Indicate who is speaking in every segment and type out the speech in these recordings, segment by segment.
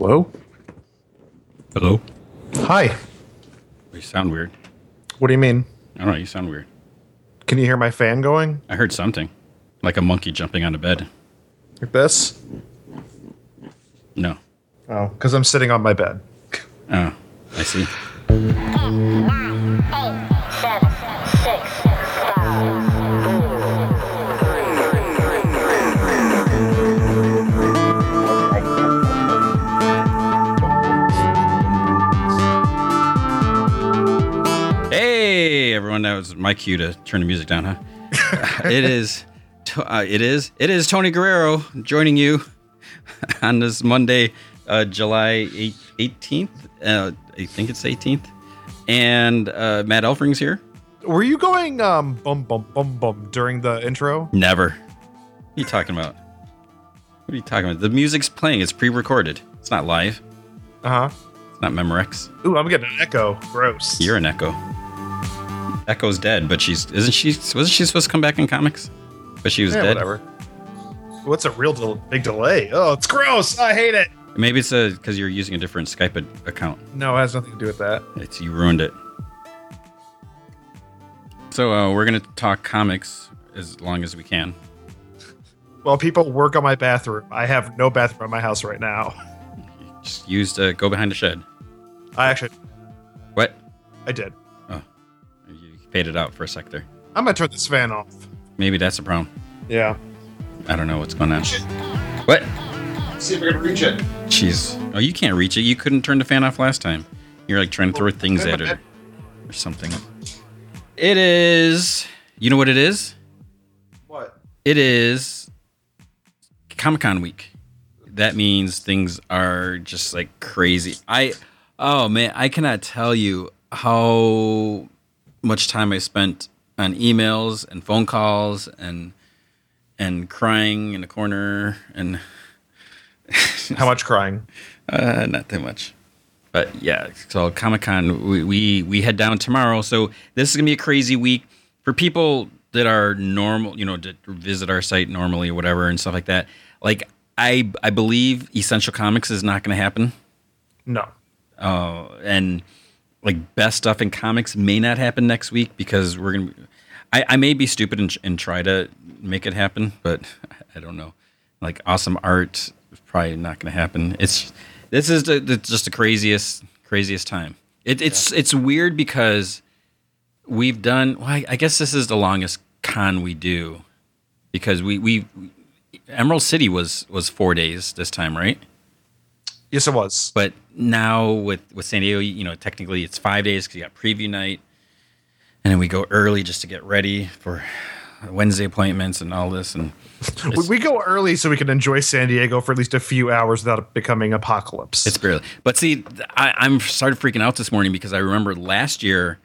Speaker 1: Hello?
Speaker 2: Hello?
Speaker 1: Hi.
Speaker 2: You sound weird.
Speaker 1: What do you mean?
Speaker 2: I don't know. You sound weird.
Speaker 1: Can you hear my fan going?
Speaker 2: I heard something. Like a monkey jumping on a bed.
Speaker 1: Like this?
Speaker 2: No.
Speaker 1: Oh, because I'm sitting on my bed.
Speaker 2: Oh, I see.
Speaker 3: Oh,
Speaker 2: oh. Everyone. That was my cue to turn the music down, huh? it is, uh, it is, it is Tony Guerrero joining you on this Monday, uh, July 18th. Uh, I think it's 18th. And uh, Matt Elfring's here.
Speaker 1: Were you going um bum bum bum bum during the intro?
Speaker 2: Never. What are you talking about? What are you talking about? The music's playing. It's pre-recorded. It's not live.
Speaker 1: Uh huh.
Speaker 2: It's not Memorex.
Speaker 1: Ooh, I'm getting an echo. Gross.
Speaker 2: You're an Echo. Echo's dead, but she's isn't she? Wasn't she supposed to come back in comics? But she was
Speaker 1: yeah,
Speaker 2: dead.
Speaker 1: whatever. What's a real del- big delay? Oh, it's gross. I hate it.
Speaker 2: Maybe it's because you're using a different Skype account.
Speaker 1: No, it has nothing to do with that.
Speaker 2: It's you ruined it. So uh, we're gonna talk comics as long as we can.
Speaker 1: Well, people work on my bathroom. I have no bathroom in my house right now.
Speaker 2: Just use uh, go behind the shed.
Speaker 1: I actually,
Speaker 2: What?
Speaker 1: I did.
Speaker 2: You faded out for a sec there.
Speaker 1: I'm gonna turn this fan off.
Speaker 2: Maybe that's a problem.
Speaker 1: Yeah.
Speaker 2: I don't know what's going on. What?
Speaker 1: See if I can reach it.
Speaker 2: Jeez. Oh, you can't reach it. You couldn't turn the fan off last time. You're like trying to throw things at
Speaker 1: okay.
Speaker 2: it or something. It is. You know what it is?
Speaker 1: What?
Speaker 2: It is Comic Con week. That means things are just like crazy. I, oh man, I cannot tell you how much time I spent on emails and phone calls and and crying in the corner and
Speaker 1: How much crying?
Speaker 2: uh, not that much. But yeah, so Comic Con, we, we we head down tomorrow. So this is gonna be a crazy week for people that are normal, you know, to visit our site normally or whatever and stuff like that. Like I I believe Essential Comics is not gonna happen,
Speaker 1: No.
Speaker 2: uh, and like best stuff in comics may not happen next week because we're gonna. I, I may be stupid and, and try to make it happen, but I don't know. Like awesome art is probably not going to happen. It's this is the, the, just the craziest craziest time. It, it's it's weird because we've done. Well, I, I guess this is the longest con we do because we we Emerald City was was four days this time, right?
Speaker 1: Yes, it was.
Speaker 2: But now with with San Diego, you know, technically it's five days because you got preview night, and then we go early just to get ready for Wednesday appointments and all this. And
Speaker 1: We, go early so we can enjoy San Diego for at least a few hours without it becoming apocalypse.
Speaker 2: it's barely. But see, I, I'm started freaking out this morning because I remember last year,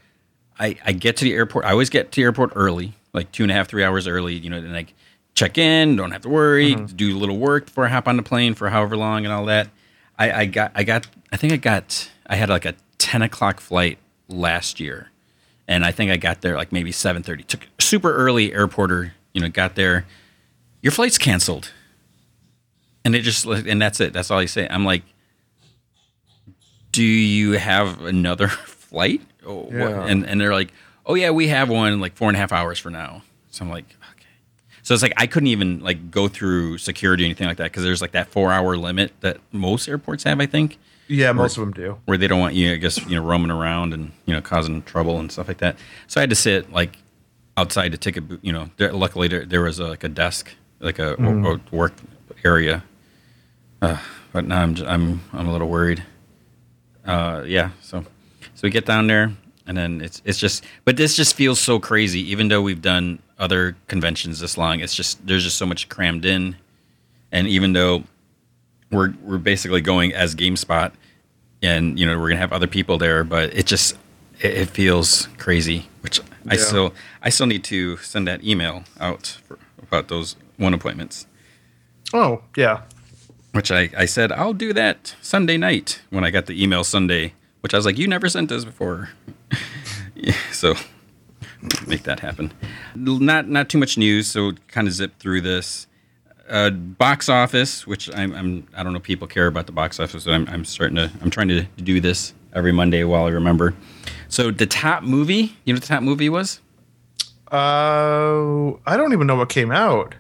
Speaker 2: I I get to the airport. I always get to the airport early, like two and a half, three hours early. You know, and like check in, don't have to worry, mm-hmm. do a little work before I hop on the plane for however long and all that. I, I got I got I think I got I had like a ten o'clock flight last year, and I think I got there like maybe seven thirty. Took super early airporter, you know, got there. Your flight's canceled, and it just and that's it. That's all you say. I'm like, do you have another flight? Oh.
Speaker 1: Yeah.
Speaker 2: And and they're like, oh yeah, we have one like four and a half hours for now. So I'm like. So it's like I couldn't even like go through security or anything like that because there's like that four hour limit that most airports have, I think,
Speaker 1: yeah, most of them do.
Speaker 2: where they don't want you, I guess, you know, roaming around and you know causing trouble and stuff like that. So I had to sit like outside the ticket, you know. There, luckily, there, there was a, like a desk, like a, a work area. Uh, but now I'm just, I'm I'm a little worried. Uh, yeah. So so we get down there, and then it's it's just, but this just feels so crazy. Even though we've done other conventions this long, it's just there's just so much crammed in, and even though we're we're basically going as GameSpot, and you know we're gonna have other people there, but it just it, it feels crazy. Which I
Speaker 1: Yeah.
Speaker 2: still I still need to send that email out for, about those one appointments.
Speaker 1: Oh, yeah.
Speaker 2: Which I, I said I'll do that Sunday night when I got the email Sunday, which I was like, you never sent us before. yeah, so make that happen. Not not too much news, so kind of zip through this. uh, box office, which I'm, I'm I don't know if people care about the box office, but I'm, I'm starting to I'm trying to do this every Monday while I remember. So the top movie, you know, what the top movie was
Speaker 1: Uh, I don't even know what came out.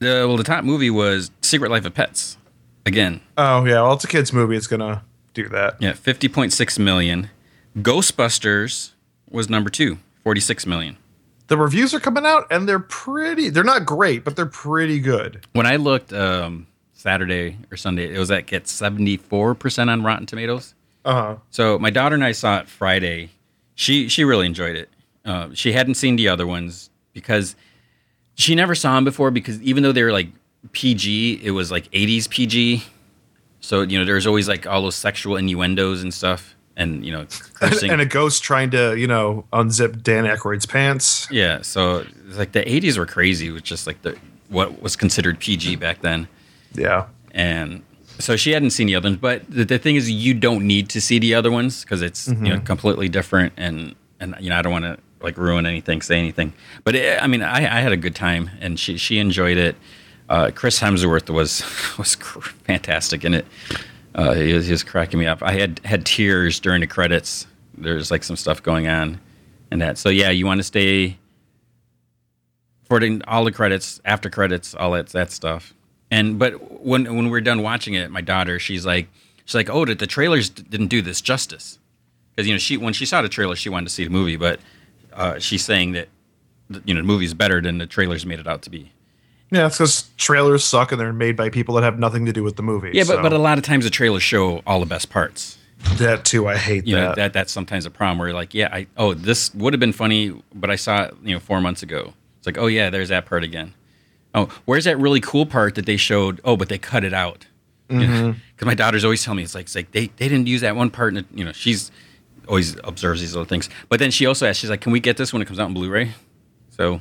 Speaker 2: the well, the top movie was Secret Life of Pets. Again,
Speaker 1: Oh yeah, well it's a kids movie. It's gonna do that.
Speaker 2: yeah, fifty point six million. Ghostbusters was number two, 46 million.
Speaker 1: The reviews are coming out and they're pretty. They're not great, but they're pretty good.
Speaker 2: When I looked um, Saturday or Sunday, it was at get seventy four percent on Rotten Tomatoes.
Speaker 1: Uh huh.
Speaker 2: So my daughter and I saw it Friday. She she really enjoyed it. Uh, she hadn't seen the other ones because she never saw them before. Because even though they were like PG, it was like '80s PG. So you know, there's always like all those sexual innuendos and stuff, and you know, cursing.
Speaker 1: And a ghost trying to, you know, unzip Dan Aykroyd's pants.
Speaker 2: yeah, so it's like the '80s were crazy with just like the what was considered PG back then.
Speaker 1: Yeah.
Speaker 2: and so she hadn't seen the other ones but the, the thing is you don't need to see the other ones because it's you know completely different and and you know i don't want to like ruin anything say anything but it, i mean I, I had a good time and she she enjoyed it uh, chris hemsworth was was cr- fantastic in it uh, he, was, he was cracking me up i had had tears during the credits there's like some stuff going on and that so yeah you want to stay for the, all the credits, after credits, all that that stuff. And but when when we are done watching it, my daughter, she's like, she's like, oh, the, trailers didn't do this justice, because you know she when she saw the trailer, she wanted to see the movie, but uh, she's saying that you know the movie's better than the trailers made it out to be.
Speaker 1: Yeah, it's because trailers suck and they're made by people that have nothing to do with the movie.
Speaker 2: Yeah, but
Speaker 1: so
Speaker 2: but a lot of times the trailers show all the best parts.
Speaker 1: that too, I hate
Speaker 2: You know
Speaker 1: that.
Speaker 2: that that's sometimes a problem where you're like, yeah, I oh this would have been funny, but I saw it you know four months ago. It's like, oh yeah, there's that part again. Oh, where's that really cool part that they showed? Oh, but they cut it out. Because mm-hmm. my daughter's always telling me it's like it's like they, they didn't use that one part. And you know, she's always observes these little things. But then she also asks, she's like, can we get this when it comes out in Blu-ray? So,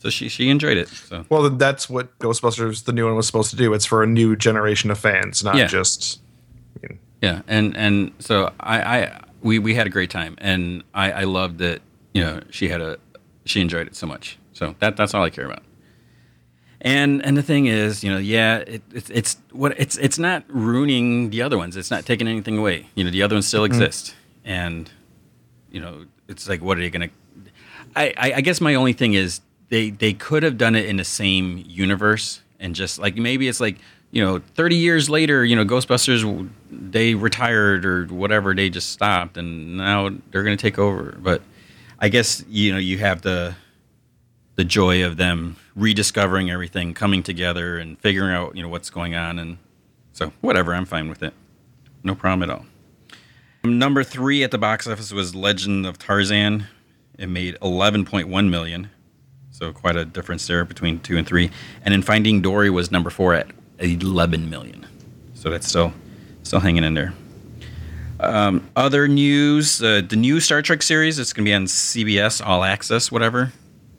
Speaker 2: so she she enjoyed it. So
Speaker 1: Well, that's what Ghostbusters, the new one, was supposed to do. It's for a new generation of fans, not
Speaker 2: Yeah.
Speaker 1: just.
Speaker 2: Yeah, and and so I, I we we had a great time, and I I loved that you know she had a she enjoyed it so much. So that that's all I care about. And and the thing is, you know, yeah, it, it's it's what it's it's not ruining the other ones. It's not taking anything away. You know, the other ones still mm-hmm. exist, and you know, it's like, what are they gonna? I, I I guess my only thing is they they could have done it in the same universe and just like maybe it's like you know 30 years later you know ghostbusters they retired or whatever they just stopped and now they're going to take over. But i guess you know you have the the joy of them rediscovering everything coming together and figuring out you know what's going on and so whatever i'm fine with it. No problem at all. Number three at the box office was legend of tarzan. It made 11.1 million so quite a difference there between two and three. And then Finding Dory was number four at 11 million. So that's still still hanging in there. Um, other news: uh, the new Star Trek series. It's going to be on CBS All Access, whatever.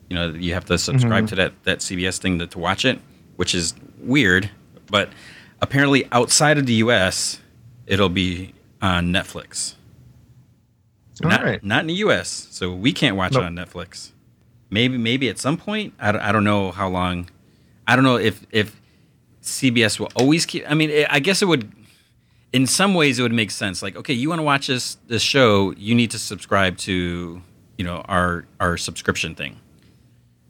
Speaker 2: You know, you have to subscribe to that that CBS thing to, to watch it, which is weird. But apparently, outside of the U.S., it'll be on Netflix.
Speaker 1: All
Speaker 2: not,
Speaker 1: right.
Speaker 2: not in the U.S., so we can't watch
Speaker 1: Nope.
Speaker 2: it on Netflix. Maybe maybe at some point. I don't, I don't know how long. I don't know if if CBS will always keep. I mean, eh, I guess it would. In some ways, it would make sense. Like, okay, you want to watch this this show, you need to subscribe to you know our our subscription thing.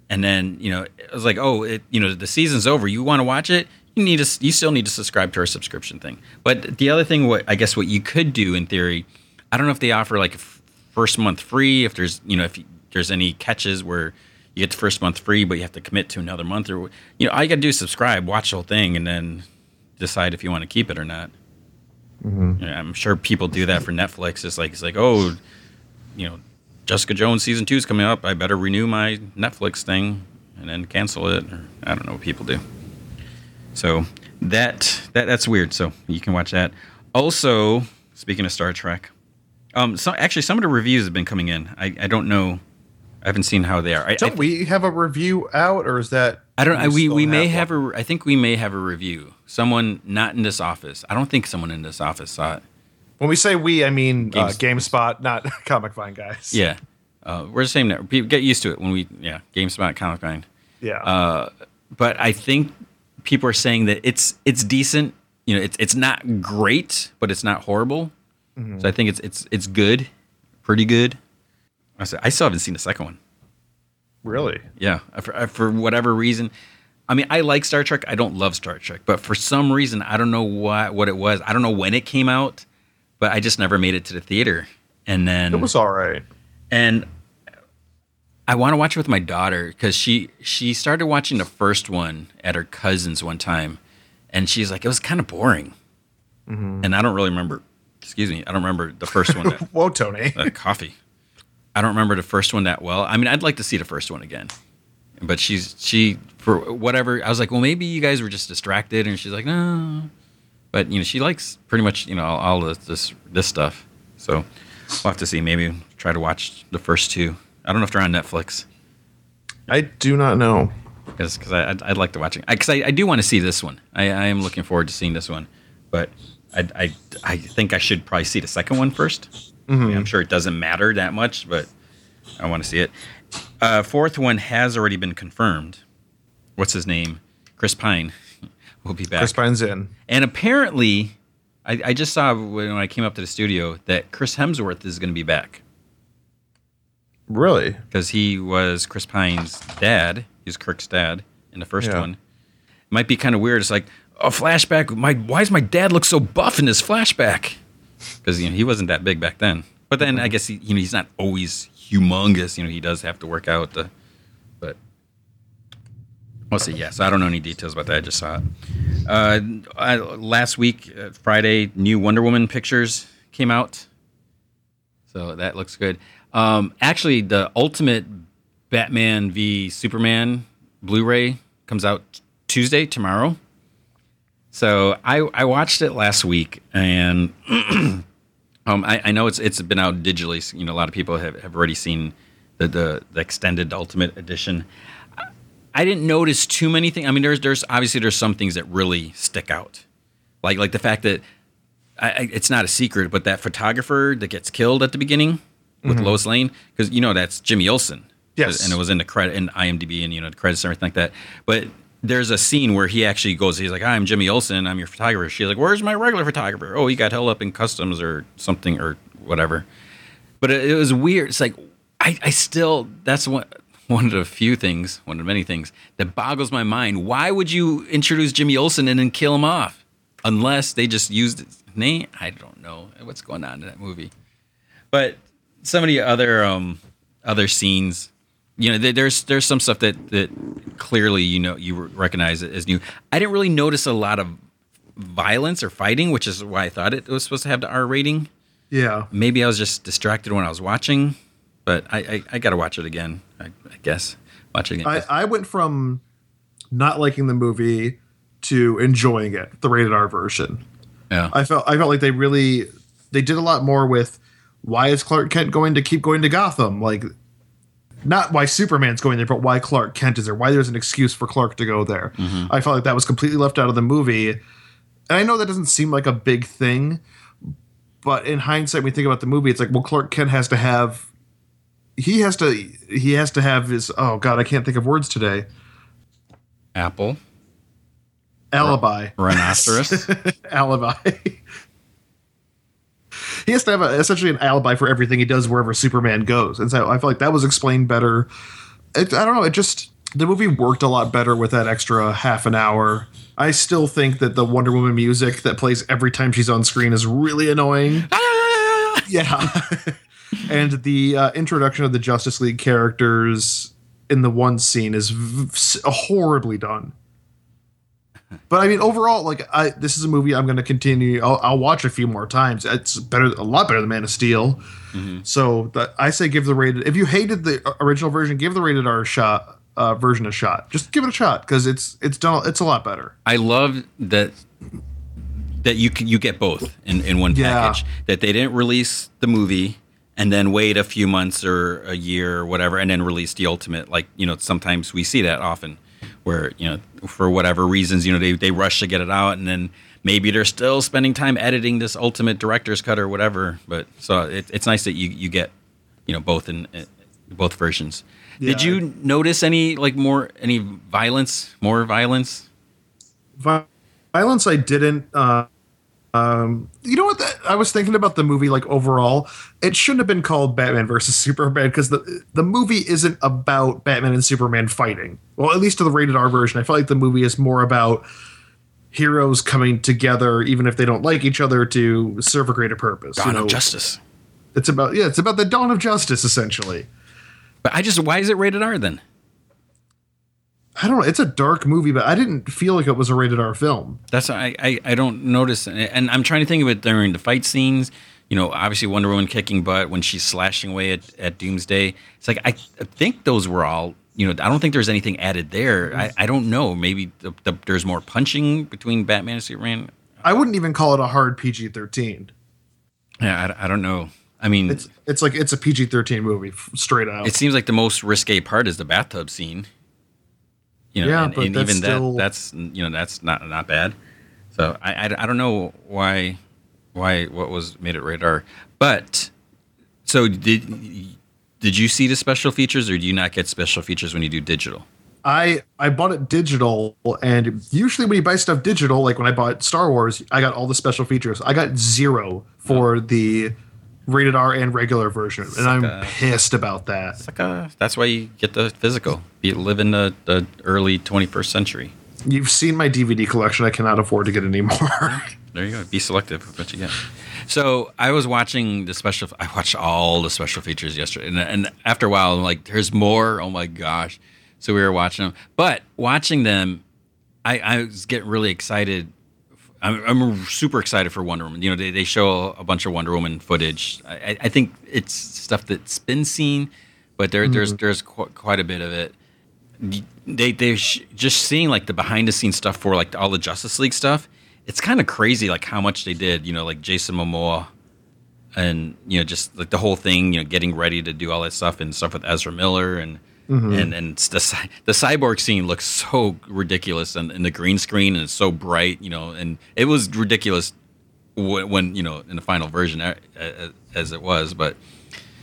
Speaker 2: And then you know it was like, oh, it you know the season's over. You want to watch it? You need to. You still need to subscribe to our subscription thing. But the other thing, what I guess what you could do in theory, I don't know if they offer like first month free. If there's you know if there's any catches where you get the first month free, but you have to commit to another month, or you know all you got to do is subscribe, watch the whole thing, and then decide if you want to keep it or not. Yeah, I'm sure people do that for Netflix. It's like it's like oh, you know, Jessica Jones season two is coming up. I better renew my Netflix thing and then cancel it. Or I don't know what people do. So that that that's weird. So you can watch that. Also, speaking of Star Trek, um, so actually some of the reviews have been coming in. I, I don't know. I haven't seen how they are. I,
Speaker 1: Don't
Speaker 2: I,
Speaker 1: we have a review out, or is that?
Speaker 2: I don't. I, we we may
Speaker 1: have
Speaker 2: have a. I think we may have a review. Someone not in this office. I don't think someone in this office saw it.
Speaker 1: When we say we, I mean uh,
Speaker 2: Games-
Speaker 1: GameSpot, not Comic Vine guys.
Speaker 2: Yeah, uh, we're the same. Now. People get used to it when we. Yeah, GameSpot, Comic Vine.
Speaker 1: Yeah.
Speaker 2: Uh, but I think people are saying that it's it's decent. You know, it's it's not great, but it's not horrible. So I think it's it's it's good, pretty good. I said I still haven't seen the second one.
Speaker 1: Really?
Speaker 2: Yeah, for, for whatever reason. I mean, I like Star Trek. I don't love Star Trek, but for some reason, I don't know what what it was. I don't know when it came out, but I just never made it to the theater. And then
Speaker 1: It was all right.
Speaker 2: and I want to watch it with my daughter because she she started watching the first one at her cousin's one time, and she's like, it was kind of boring, and I don't really remember. Excuse me, I don't remember the first one. That,
Speaker 1: Whoa, Tony.
Speaker 2: uh, coffee. I don't remember the first one that well. I mean, I'd like to see the first one again, but she's she for whatever. I was like, well, maybe you guys were just distracted, and she's like, no. But you know, she likes pretty much you know all, all this, this this stuff. So we'll have to see. Maybe try to watch the first two. I don't know if they're on Netflix
Speaker 1: I do not know.
Speaker 2: because I'd, I'd like to watch it because I, I do want to see this one. I, I am looking forward to seeing this one, but I, I I think I should probably see the second one 1st I mean, I'm sure it doesn't matter that much, but I want to see it. Uh, fourth one has already been confirmed. What's his name? Chris Pine will be back.
Speaker 1: Chris Pine's in.
Speaker 2: And apparently, I, I just saw when I came up to the studio that Chris Hemsworth is going to be back
Speaker 1: Really?
Speaker 2: because he was Chris Pine's dad. He's Kirk's dad in the first
Speaker 1: Yeah.
Speaker 2: one. It might be kind of weird. It's like a flashback. My why does my dad look so buff in this flashback? Because you know he wasn't that big back then. But then I guess he, you know he's not always humongous. You know he does have to work out. The, but we'll see. Yes, I don't know any details about that. I just saw it. Uh, I, last week, uh, Friday, new Wonder Woman pictures came out. So that looks good. Um, actually, the Ultimate Batman v Superman Blu-ray comes out Tuesday tomorrow. So I I watched it last week, and um, I, I know it's it's been out digitally. You know, a lot of people have, have already seen the, the the extended Ultimate edition. I- I didn't notice too many things. I mean, there's there's obviously there's some things that really stick out, like like the fact that I, it's not a secret, but that photographer that gets killed at the beginning with Lois Lane, because you know that's Jimmy Olsen.
Speaker 1: Yes.
Speaker 2: and it was in the credit in IMDb and you know the credits and everything like that. But there's a scene where he actually goes. He's like, "I'm Jimmy Olsen. I'm your photographer." She's like, "Where's my regular photographer?" Oh, he got held up in customs or something or whatever. But it, it was weird. It's like I, I still that's one one of the few things, one of the many things that boggles my mind. Why would you introduce Jimmy Olsen and then kill him off? Unless they just used his name. I don't know what's going on in that movie. But some of the other um other scenes, you know, there's there's some stuff that that clearly you know you recognize it as new. I didn't really notice a lot of violence or fighting, which is why I thought it was supposed to have the R rating
Speaker 1: Yeah.
Speaker 2: maybe I was just distracted when I was watching, but I I, I got to watch it again. I, I guess watch it again.
Speaker 1: I, I went from not liking the movie to enjoying it, the rated R version.
Speaker 2: yeah,
Speaker 1: I felt I felt like they really they did a lot more with why is Clark Kent going to keep going to Gotham? Like not why Superman's going there, but why Clark Kent is there, why there's an excuse for Clark to go there. Mm-hmm. I felt like that was completely left out of the movie. And I know that doesn't seem like a big thing, but in hindsight, when we think about the movie, it's like, well, Clark Kent has to have he has to he has to have his oh god, I can't think of words today.
Speaker 2: Apple
Speaker 1: Alibi.
Speaker 2: rhinoceros.
Speaker 1: alibi. He has to have a, essentially an alibi for everything he does wherever Superman goes, and so I feel like that was explained better. It, I don't know. It just the movie worked a lot better with that extra half an hour. I still think that the Wonder Woman music that plays every time she's on screen is really annoying. yeah, and the uh, introduction of the Justice League characters in the one scene is v- horribly done. But I mean, overall, like I, this is a movie I'm going to continue. I'll, I'll watch a few more times. It's better, a lot better than Man of Steel. So the, I say give the rated. If you hated the original version, give the rated R shot uh, version a shot. Just give it a shot because it's it's done. It's a lot better.
Speaker 2: I love that that you can you get both in, in one
Speaker 1: Yeah.
Speaker 2: package. That they didn't release the movie and then wait a few months or a year or whatever and then release the ultimate. Like you know, sometimes we see that often, where you know for whatever reasons you know they they rush to get it out and then maybe they're still spending time editing this ultimate director's cut or whatever. But so it, it's nice that you you get you know both in. in both versions. Did you notice any like more any violence, more violence?
Speaker 1: Vi- violence I didn't. Uh, um, you know what? That, I was thinking about the movie like overall. It shouldn't have been called Batman versus Superman because the the movie isn't about Batman and Superman fighting. Well, at least to the rated R version, I feel like the movie is more about heroes coming together, even if they don't like each other, to serve a greater purpose.
Speaker 2: Dawn
Speaker 1: you know,
Speaker 2: of Justice.
Speaker 1: It's about yeah, it's about the dawn of justice essentially.
Speaker 2: But I just why is it rated R then?
Speaker 1: I don't know. It's a dark movie, but I didn't feel like it was a rated R film.
Speaker 2: That's I, I I don't notice, and I'm trying to think of it during the fight scenes. You know, obviously Wonder Woman kicking butt when she's slashing away at, at Doomsday. It's like I, I think those were all. You know, I don't think there's anything added there. I, I don't know. Maybe the, the, there's more punching between Batman and Superman.
Speaker 1: I wouldn't even call it a hard PG thirteen.
Speaker 2: Yeah, I, I don't know. I mean,
Speaker 1: It's it's like it's a PG thirteen movie straight out.
Speaker 2: it seems like the most risque part is the bathtub scene. You know,
Speaker 1: Yeah,
Speaker 2: and,
Speaker 1: but
Speaker 2: and
Speaker 1: that's
Speaker 2: even
Speaker 1: still-
Speaker 2: that that's you know that's not not bad. So I, I, I don't know why why what was made it rated R, but so did did you see the special features or do you not get special features when you do digital?
Speaker 1: I I bought it digital, and usually when you buy stuff digital, like when I bought Star Wars, I got all the special features. I got zero for oh. the rated R and regular version, and I'm
Speaker 2: a-
Speaker 1: pissed about that.
Speaker 2: It's like that's why you get the physical. You live in the, the early 21st century.
Speaker 1: You've seen my DVD collection. I cannot afford to get any more.
Speaker 2: There you go. Be selective with what you get. So I was watching the special. I watched all the special features yesterday, and, and after a while, I'm like, "There's more." Oh my gosh! So we were watching them, but watching them, I, I was getting really excited. I'm, I'm super excited for Wonder Woman. You know, they, they show a bunch of Wonder Woman footage. I, I think it's stuff that's been seen, but there, mm-hmm. there's there's qu- quite a bit of it. They they sh- just seeing like the behind the scenes stuff for like all the Justice League stuff. It's kind of crazy like how much they did. You know, like Jason Momoa and you know just like the whole thing. You know, getting ready to do all that stuff and stuff with Ezra Miller and. Mm-hmm. And and the the cyborg scene looks so ridiculous and, and the green screen and it's so bright, you know, and it was ridiculous when, when you know in the final version as it was, but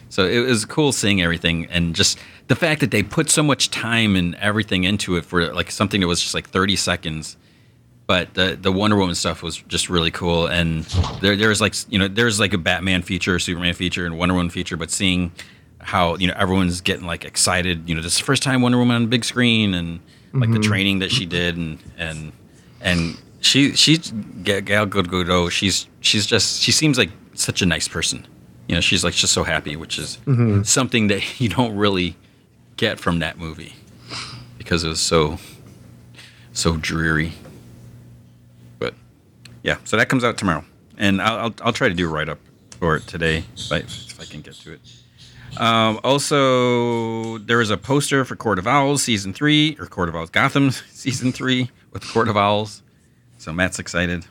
Speaker 2: so it was cool seeing everything and just the fact that they put so much time and everything into it for like something that was just like 30 seconds. But the the Wonder Woman stuff was just really cool, and there there's like you know there's like a Batman feature, Superman feature, and Wonder Woman feature. But seeing how you know everyone's getting like excited, you know, this is the first time Wonder Woman on big screen, and like the mm-hmm. training that she did, and and and she she's Ga- Gal Gadot. She's she's just she seems like such a nice person. You know, she's like just so happy, which is mm-hmm. something that you don't really get from that movie because it was so so dreary. But yeah, so that comes out tomorrow, and I'll I'll, I'll try to do a write up for it today if I, if I can get to it. Um, also, there is a poster for Court of Owls season three, or Court of Owls Gotham season three with Court of Owls. So Matt's excited.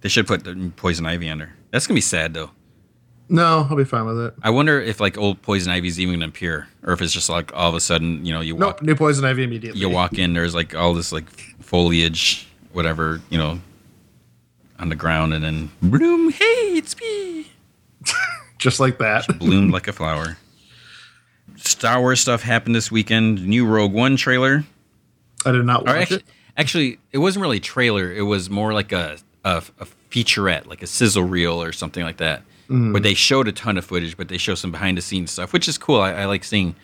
Speaker 2: They should put the Poison Ivy under. That's gonna be sad though.
Speaker 1: no, I'll be fine with it.
Speaker 2: I wonder if like old Poison Ivy's even gonna appear, or if it's just like all of a sudden, you know, you
Speaker 1: No,
Speaker 2: walk
Speaker 1: new Poison Ivy immediately.
Speaker 2: you walk in, there's like all this like foliage, whatever, you know, on the ground, and then bloom. Hey, it's me.
Speaker 1: Just like that.
Speaker 2: bloomed like a flower. Star Wars stuff happened this weekend. New Rogue One trailer.
Speaker 1: I did not watch
Speaker 2: actually,
Speaker 1: it.
Speaker 2: actually, it wasn't really a trailer. It was more like a, a, a featurette, like a sizzle reel or something like that. Mm. Where they showed a ton of footage, but they show some behind the scenes stuff, which is cool. I, I like seeing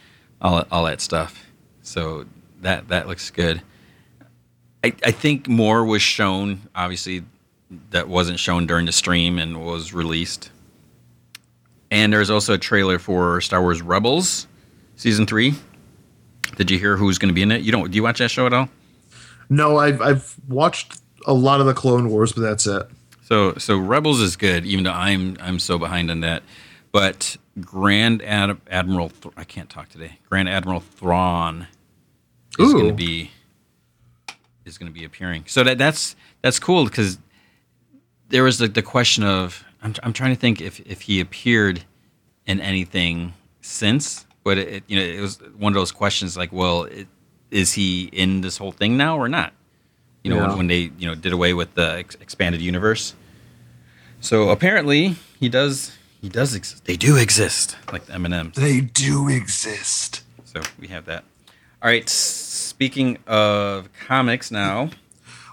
Speaker 2: all all that stuff. So that that looks good. I, I think more was shown. Obviously, that wasn't shown during the stream and was released. And there's also a trailer for Star Wars Rebels season three. Did you hear who's going to be in it? You don't? Do you watch that show at all?
Speaker 1: No, I've I've watched a lot of the Clone Wars, but that's it.
Speaker 2: So so Rebels is good, even though I'm I'm so behind on that. But Grand Ad- Admiral, Th- I can't talk today. Grand Admiral Thrawn is going to be is going to be appearing. So that that's that's cool because there was the, the question of I'm I'm trying to think if if he appeared in anything since, but it, you know it was one of those questions like, well, it, is he in this whole thing now or not? You know,
Speaker 1: Yeah.
Speaker 2: when, when they you know did away with the ex- expanded universe. So apparently he does he does exist. They do exist, like the M and M's.
Speaker 1: They do exist.
Speaker 2: So we have that. All right. Speaking of comics, now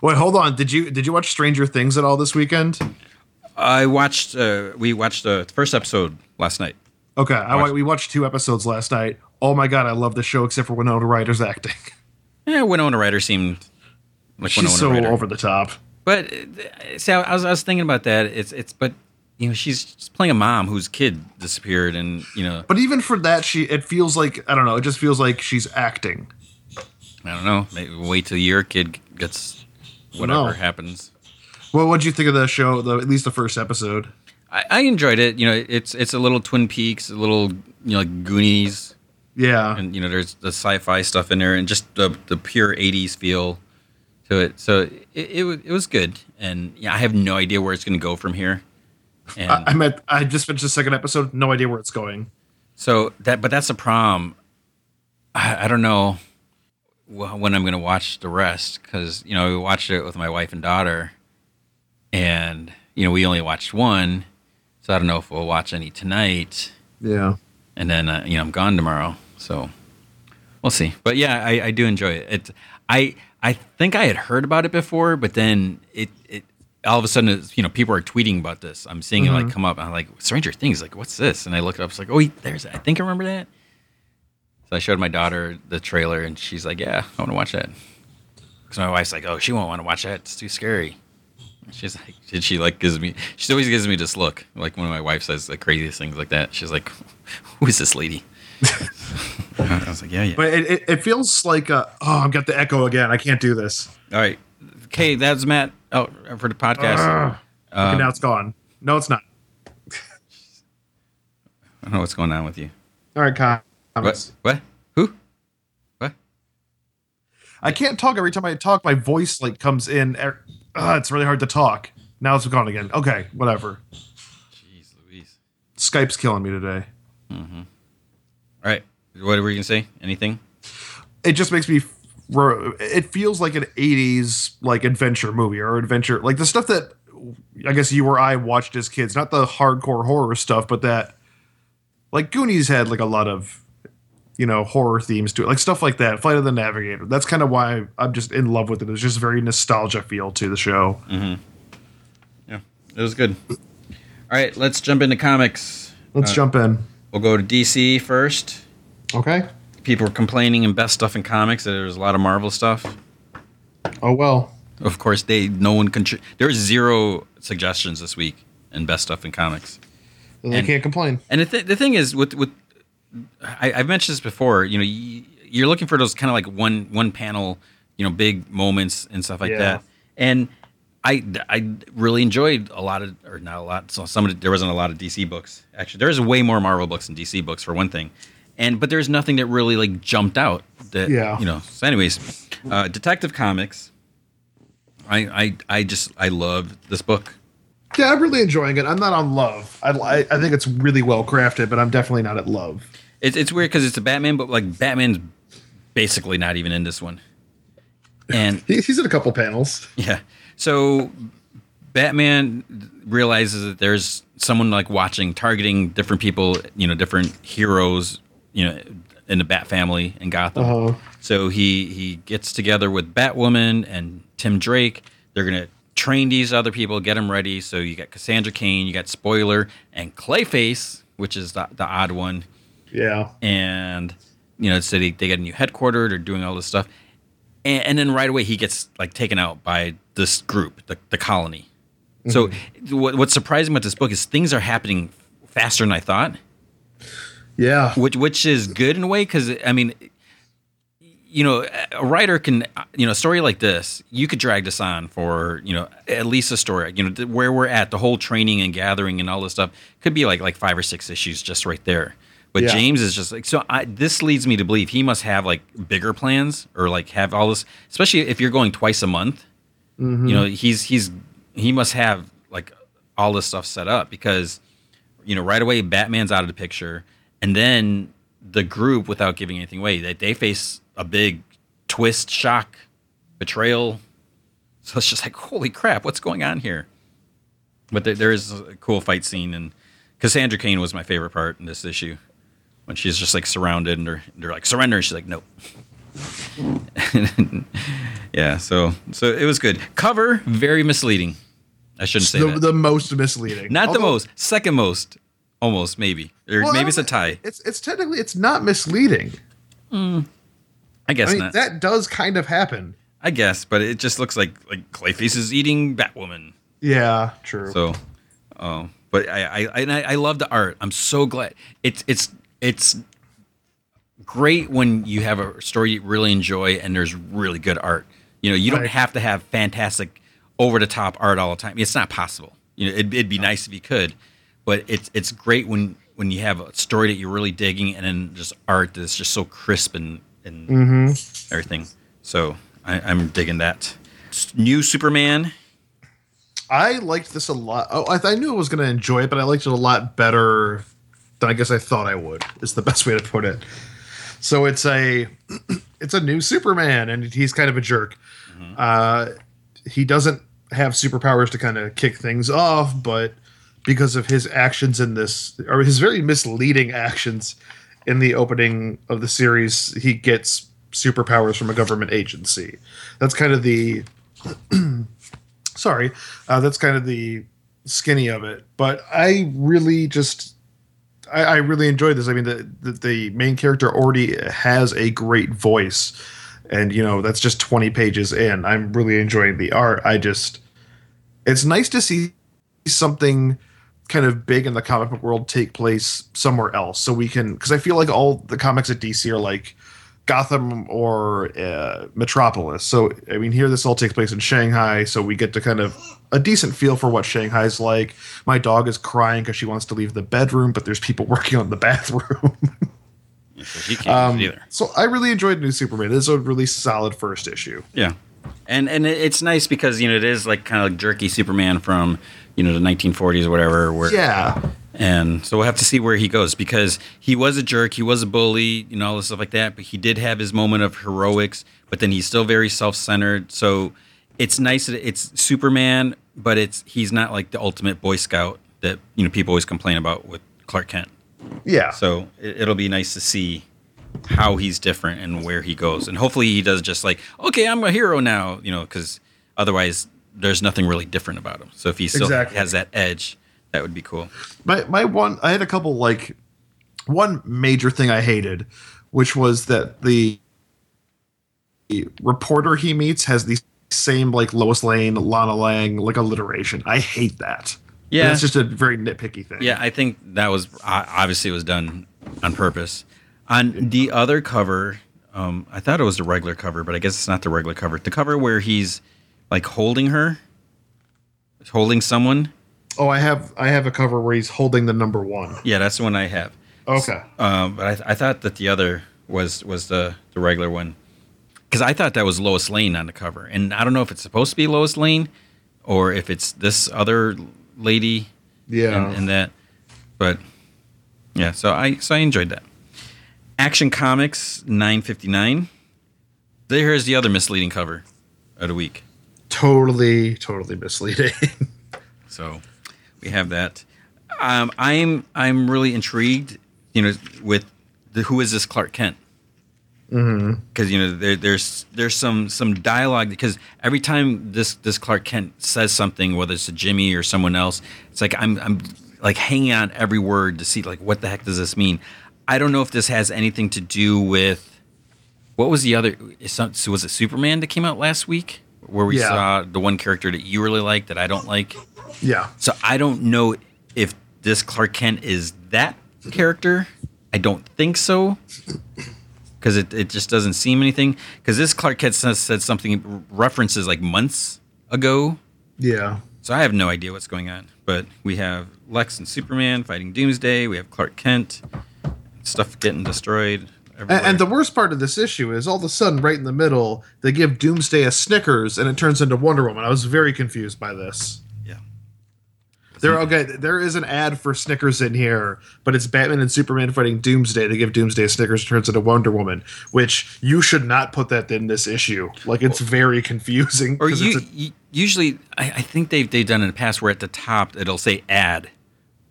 Speaker 1: Wait, hold on. Did you did you watch Stranger Things at all this weekend?
Speaker 2: I watched. Uh, we watched the first episode last night.
Speaker 1: Okay, I,
Speaker 2: Watched-
Speaker 1: we watched two episodes last night. Oh my god, I love the show except for Winona Ryder's acting.
Speaker 2: Yeah, Winona Ryder seemed like
Speaker 1: She's
Speaker 2: Winona
Speaker 1: so
Speaker 2: Ryder.
Speaker 1: over the top.
Speaker 2: But uh, see, I was, I was thinking about that. It's it's but you know she's playing a mom whose kid disappeared, and you know
Speaker 1: But even for that, she it feels like I don't know. It just feels like she's acting.
Speaker 2: I don't know. Maybe wait till your kid gets whatever
Speaker 1: No.
Speaker 2: happens.
Speaker 1: Well, what did you think of the show? The at least the first episode.
Speaker 2: I, I enjoyed it. You know, it's it's a little Twin Peaks, a little you know like Goonies,
Speaker 1: Yeah,
Speaker 2: and you know there's the sci-fi stuff in there, and just the the pure '80s feel to it. So it it, it was good, and yeah, I have no idea where it's going to go from here. And
Speaker 1: I, I'm at. I just finished the second episode. No idea where it's going.
Speaker 2: So that, but that's a problem. I, I don't know when I'm going to watch the rest because you know we watched it with my wife and daughter, and you know we only watched one, so I don't know if we'll watch any tonight.
Speaker 1: Yeah.
Speaker 2: And then uh, you know I'm gone tomorrow, so we'll see. But yeah, I, I do enjoy it. It I I think I had heard about it before, but then it it all of a sudden you know people are tweeting about this. I'm seeing it like come up. And I'm like Stranger Things. Like what's this? And I look it up. It's like oh wait, there's I think I remember that. So I showed my daughter the trailer, and she's like, "Yeah, I want to watch that." Because my wife's like, "Oh, she won't want to watch that. It's too scary." She's like, "Did she like gives me?" She always gives me this look, like when my wife says the craziest things like that. She's like, "Who is this lady?" I was like, "Yeah, yeah."
Speaker 1: But it, it, it feels like uh, oh, I've got the echo again. I can't do this.
Speaker 2: All right, okay, that's Matt. Oh, for the podcast.
Speaker 1: Ugh. okay, now it's gone. No, it's not.
Speaker 2: I don't know what's going on with you.
Speaker 1: All right,
Speaker 2: What?
Speaker 1: comments.
Speaker 2: What? Who? What?
Speaker 1: I can't talk every time I talk. My voice like comes in. Uh, it's really hard to talk. Now it's gone again. Okay, whatever.
Speaker 2: Jeez, Louise.
Speaker 1: Skype's killing me today.
Speaker 2: All right, what were you gonna say? Anything?
Speaker 1: It just makes me. It feels like an '80s like adventure movie or adventure like the stuff that I guess you or I watched as kids. Not the hardcore horror stuff, but that like Goonies had like a lot of you know horror themes to it, like stuff like that. Flight of the Navigator. That's kind of why I'm just in love with it. It's just very nostalgia feel to the show. Mm-hmm.
Speaker 2: Yeah, it was good. All right, let's jump into comics.
Speaker 1: Let's uh, jump in.
Speaker 2: We'll go to DC first.
Speaker 1: Okay.
Speaker 2: People were complaining in best stuff in comics that there was a lot of Marvel stuff.
Speaker 1: Oh well.
Speaker 2: Of course, they no one contri- There was zero suggestions this week in best stuff in comics.
Speaker 1: They
Speaker 2: And-
Speaker 1: can't complain.
Speaker 2: And the, th- the thing is, with with I, I've mentioned this before. You know, you're looking for those kind of like one one panel, you know, big moments and stuff like
Speaker 1: Yeah.
Speaker 2: that. And I I really enjoyed a lot of, or not a lot. So some of the, there wasn't a lot of DC books. Actually, there's way more Marvel books than DC books for one thing. And but there's nothing that really like jumped out. That
Speaker 1: Yeah.
Speaker 2: you know. So, anyways, uh, Detective Comics. I I I just I love this book.
Speaker 1: Yeah, I'm really enjoying it. I'm not on love. I, I, I think it's really well crafted, but I'm definitely not at love.
Speaker 2: It's it's weird because it's a Batman, but like Batman's basically not even in this one. And
Speaker 1: he's in a couple panels.
Speaker 2: yeah, so Batman realizes that there's someone like watching, targeting different people, you know, different heroes, you know, in the Bat family in Gotham.
Speaker 1: Uh-huh.
Speaker 2: So he he gets together with Batwoman and Tim Drake. They're gonna train these other people, get them ready. So you got Cassandra Cain, you got Spoiler, and Clayface, which is the, the odd one
Speaker 1: Yeah.
Speaker 2: and you know, so they, they get a new headquarters. They're doing all this stuff, and, and then right away he gets like taken out by this group, the, the colony. So mm-hmm. what, what's surprising about this book is things are happening faster than I thought,
Speaker 1: Yeah.
Speaker 2: which which is good in a way because I mean, you know, a writer can you know a story like this you could drag this on for you know at least a story you know where we're at the whole training and gathering and all this stuff could be like like five or six issues just right there. But
Speaker 1: Yeah.
Speaker 2: James is just like so. I, this leads me to believe he must have like bigger plans or like have all this, especially if you're going twice a month. You mm-hmm. know, he's he's he must have like all this stuff set up because you know right away Batman's out of the picture, and then the group, without giving anything away, they they face a big twist, shock, betrayal. So it's just like holy crap, what's going on here? But there, there is a cool fight scene, and Cassandra Cain was my favorite part in this issue when she's just like surrounded and they're, they're like surrender. And she's like, nope. yeah, so so it was good. Cover very misleading. I shouldn't say
Speaker 1: the,
Speaker 2: that.
Speaker 1: the most misleading.
Speaker 2: Not the most, second most, almost maybe, or
Speaker 1: Well,
Speaker 2: maybe it's a tie.
Speaker 1: It's it's technically it's not misleading. Hmm.
Speaker 2: I guess
Speaker 1: I mean
Speaker 2: not.
Speaker 1: that does kind of happen.
Speaker 2: I guess, but it just looks like like Clayface is eating Batwoman.
Speaker 1: Yeah, true.
Speaker 2: So, oh, but I I and I, I love the art. I'm so glad it's it's it's great when you have a story you really enjoy and there's really good art. You know, you don't have to have fantastic over the top art all the time. It's not possible. You know, it'd, it'd be nice if you could, but it's it's great when when you have a story that you're really digging and then just art that's just so crisp and and mm-hmm. everything. So I, I'm digging that. New Superman.
Speaker 1: I liked this a lot. Oh, I, I knew I was going to enjoy it, but I liked it a lot better I guess I thought I would. Is the best way to put it. So it's a it's a new Superman, and he's kind of a jerk. Uh, he doesn't have superpowers to kind of kick things off, but because of his actions in this, or his very misleading actions in the opening of the series, he gets superpowers from a government agency. That's kind of the sorry uh, that's kind of the skinny of it but i really just i, I really enjoyed this. I mean the, the the main character already has a great voice and you know that's just 20 pages in. I'm really enjoying the art. I just it's nice to see something kind of big in the comic book world take place somewhere else so we can because i feel like all the comics at dc are like Gotham or uh, Metropolis. So, I mean, here this all takes place in Shanghai, so we get to kind of a decent feel for what Shanghai's like. My dog is crying because she wants to leave the bedroom, but there's people working on the bathroom.
Speaker 2: So he can't
Speaker 1: um,
Speaker 2: either.
Speaker 1: so, I really enjoyed New Superman. This is a really solid first issue.
Speaker 2: Yeah, and and it's nice because you know it is like kind of like jerky Superman from you know the 1940s or whatever. Where,
Speaker 1: Yeah.
Speaker 2: And so we'll have to see where he goes because he was a jerk, he was a bully, you know, all this stuff like that. But he did have his moment of heroics, but then he's still very self-centered. So it's nice that it's Superman, but it's he's not like the ultimate Boy Scout that you know people always complain about with Clark Kent.
Speaker 1: Yeah.
Speaker 2: So it, it'll be nice to see how he's different and where he goes, and hopefully he does just like, okay, I'm a hero now, you know, because otherwise there's nothing really different about him. So if he still
Speaker 1: Exactly.
Speaker 2: has that edge, that would be cool.
Speaker 1: my my one I had a couple like one major thing I hated, which was that the, the reporter he meets has the same like Lois Lane, Lana Lang like alliteration. I hate that.
Speaker 2: Yeah.
Speaker 1: it's just a very nitpicky thing.
Speaker 2: Yeah, I think that was obviously it was done on purpose. On the other cover, um, I thought it was the regular cover, but I guess it's not the regular cover. The cover where he's like holding her, holding someone.
Speaker 1: Oh, I have I have a cover where he's holding the number one.
Speaker 2: Yeah, that's the one I have.
Speaker 1: Okay.
Speaker 2: Um, but I, th- I thought that the other was was the the regular one because I thought that was Lois Lane on the cover, and I don't know if it's supposed to be Lois Lane or if it's this other lady
Speaker 1: Yeah.
Speaker 2: and, and that. But yeah, so I so I enjoyed that. Action Comics nine fifty nine. There's the other misleading cover of the week.
Speaker 1: totally, totally misleading.
Speaker 2: So we have that. Um, I'm I'm really intrigued, you know, with the, who is this Clark Kent? Because you know there, there's there's some some dialogue because every time this this Clark Kent says something, whether it's to Jimmy or someone else, it's like I'm I'm like hanging on every word to see like what the heck does this mean. I don't know if this has anything to do with what was the other? is some- so Was it Superman that came out last week where we
Speaker 1: Yeah.
Speaker 2: saw the one character that you really like that I don't like?
Speaker 1: Yeah.
Speaker 2: So I don't know if this Clark Kent is that character. I don't think so. Because it, it just doesn't seem anything. Because this Clark Kent says, said something references like months ago.
Speaker 1: Yeah.
Speaker 2: So I have no idea what's going on. But we have Lex and Superman fighting Doomsday. We have Clark Kent. Stuff getting destroyed. Everywhere.
Speaker 1: And, and the worst part of this issue is all of a sudden, right in the middle, they give Doomsday a Snickers, and it turns into Wonder Woman. I was very confused by this. There, okay, there is an ad for Snickers in here, but it's Batman and Superman fighting Doomsday. They give Doomsday a Snickers, turns into Wonder Woman, which you should not put that in this issue. Like it's very confusing.
Speaker 2: Or you,
Speaker 1: a-
Speaker 2: usually, I, I think they've they've done in the past where at the top it'll say ad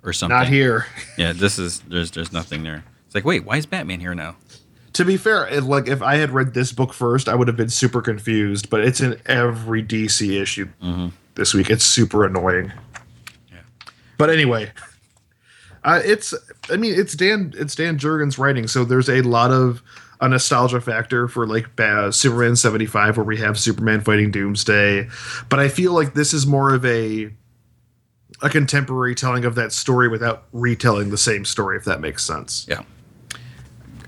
Speaker 2: or something.
Speaker 1: not here.
Speaker 2: Yeah, this is there's there's nothing there. It's like, wait, why is Batman here now?
Speaker 1: To be fair, it, like if I had read this book first, I would have been super confused. But it's in every DC issue mm-hmm. this week. It's super annoying. But anyway, uh, it's I mean it's Dan it's Dan Jurgens writing, so there's a lot of a nostalgia factor for like ba- Superman 75 where we have Superman fighting Doomsday, but I feel like this is more of a a contemporary telling of that story without retelling the same story if that makes sense.
Speaker 2: Yeah.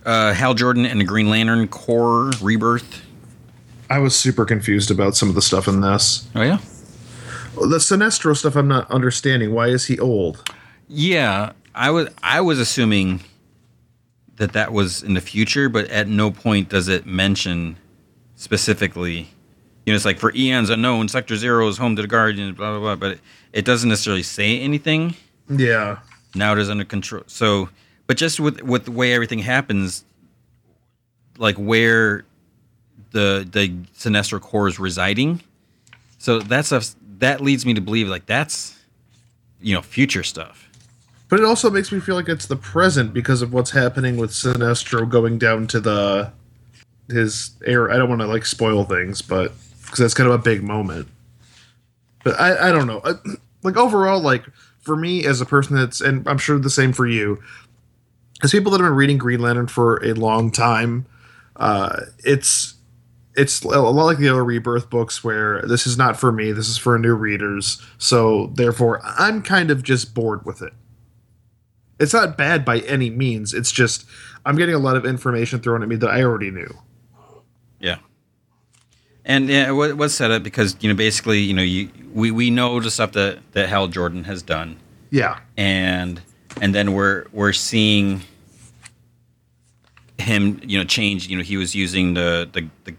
Speaker 2: Uh, Hal Jordan and the Green Lantern Corps Rebirth.
Speaker 1: I was super confused about some of the stuff in this.
Speaker 2: Oh yeah.
Speaker 1: The Sinestro stuff I'm not understanding. Why is he old?
Speaker 2: Yeah, I was I was assuming that that was in the future, but at no point does it mention specifically. You know, it's like for eons unknown, Sector Zero is home to the Guardians, blah blah blah. But it, it doesn't necessarily say anything.
Speaker 1: Yeah.
Speaker 2: Now it is under control. So, but just with with the way everything happens, like where the the Sinestro Corps is residing, so that's a that leads me to believe like that's you know future stuff.
Speaker 1: But it also makes me feel like it's the present because of what's happening with Sinestro going down to the his air. I don't want to like spoil things, but because that's kind of a big moment. But I, I don't know. I, like overall, like for me as a person that's, and I'm sure the same for you, as people that have been reading Green Lantern for a long time, uh, it's it's a lot like the other rebirth books where this is not for me this is for new readers. So therefore i'm kind of just bored with it. It's not bad by any means. It's just i'm getting a lot of information thrown at me that i already knew.
Speaker 2: Yeah. And yeah, it was set up because you know basically you know you we, we know the stuff that that Hal Jordan has done,
Speaker 1: yeah.
Speaker 2: And and then we're we're seeing him you know change. You know he was using the the, the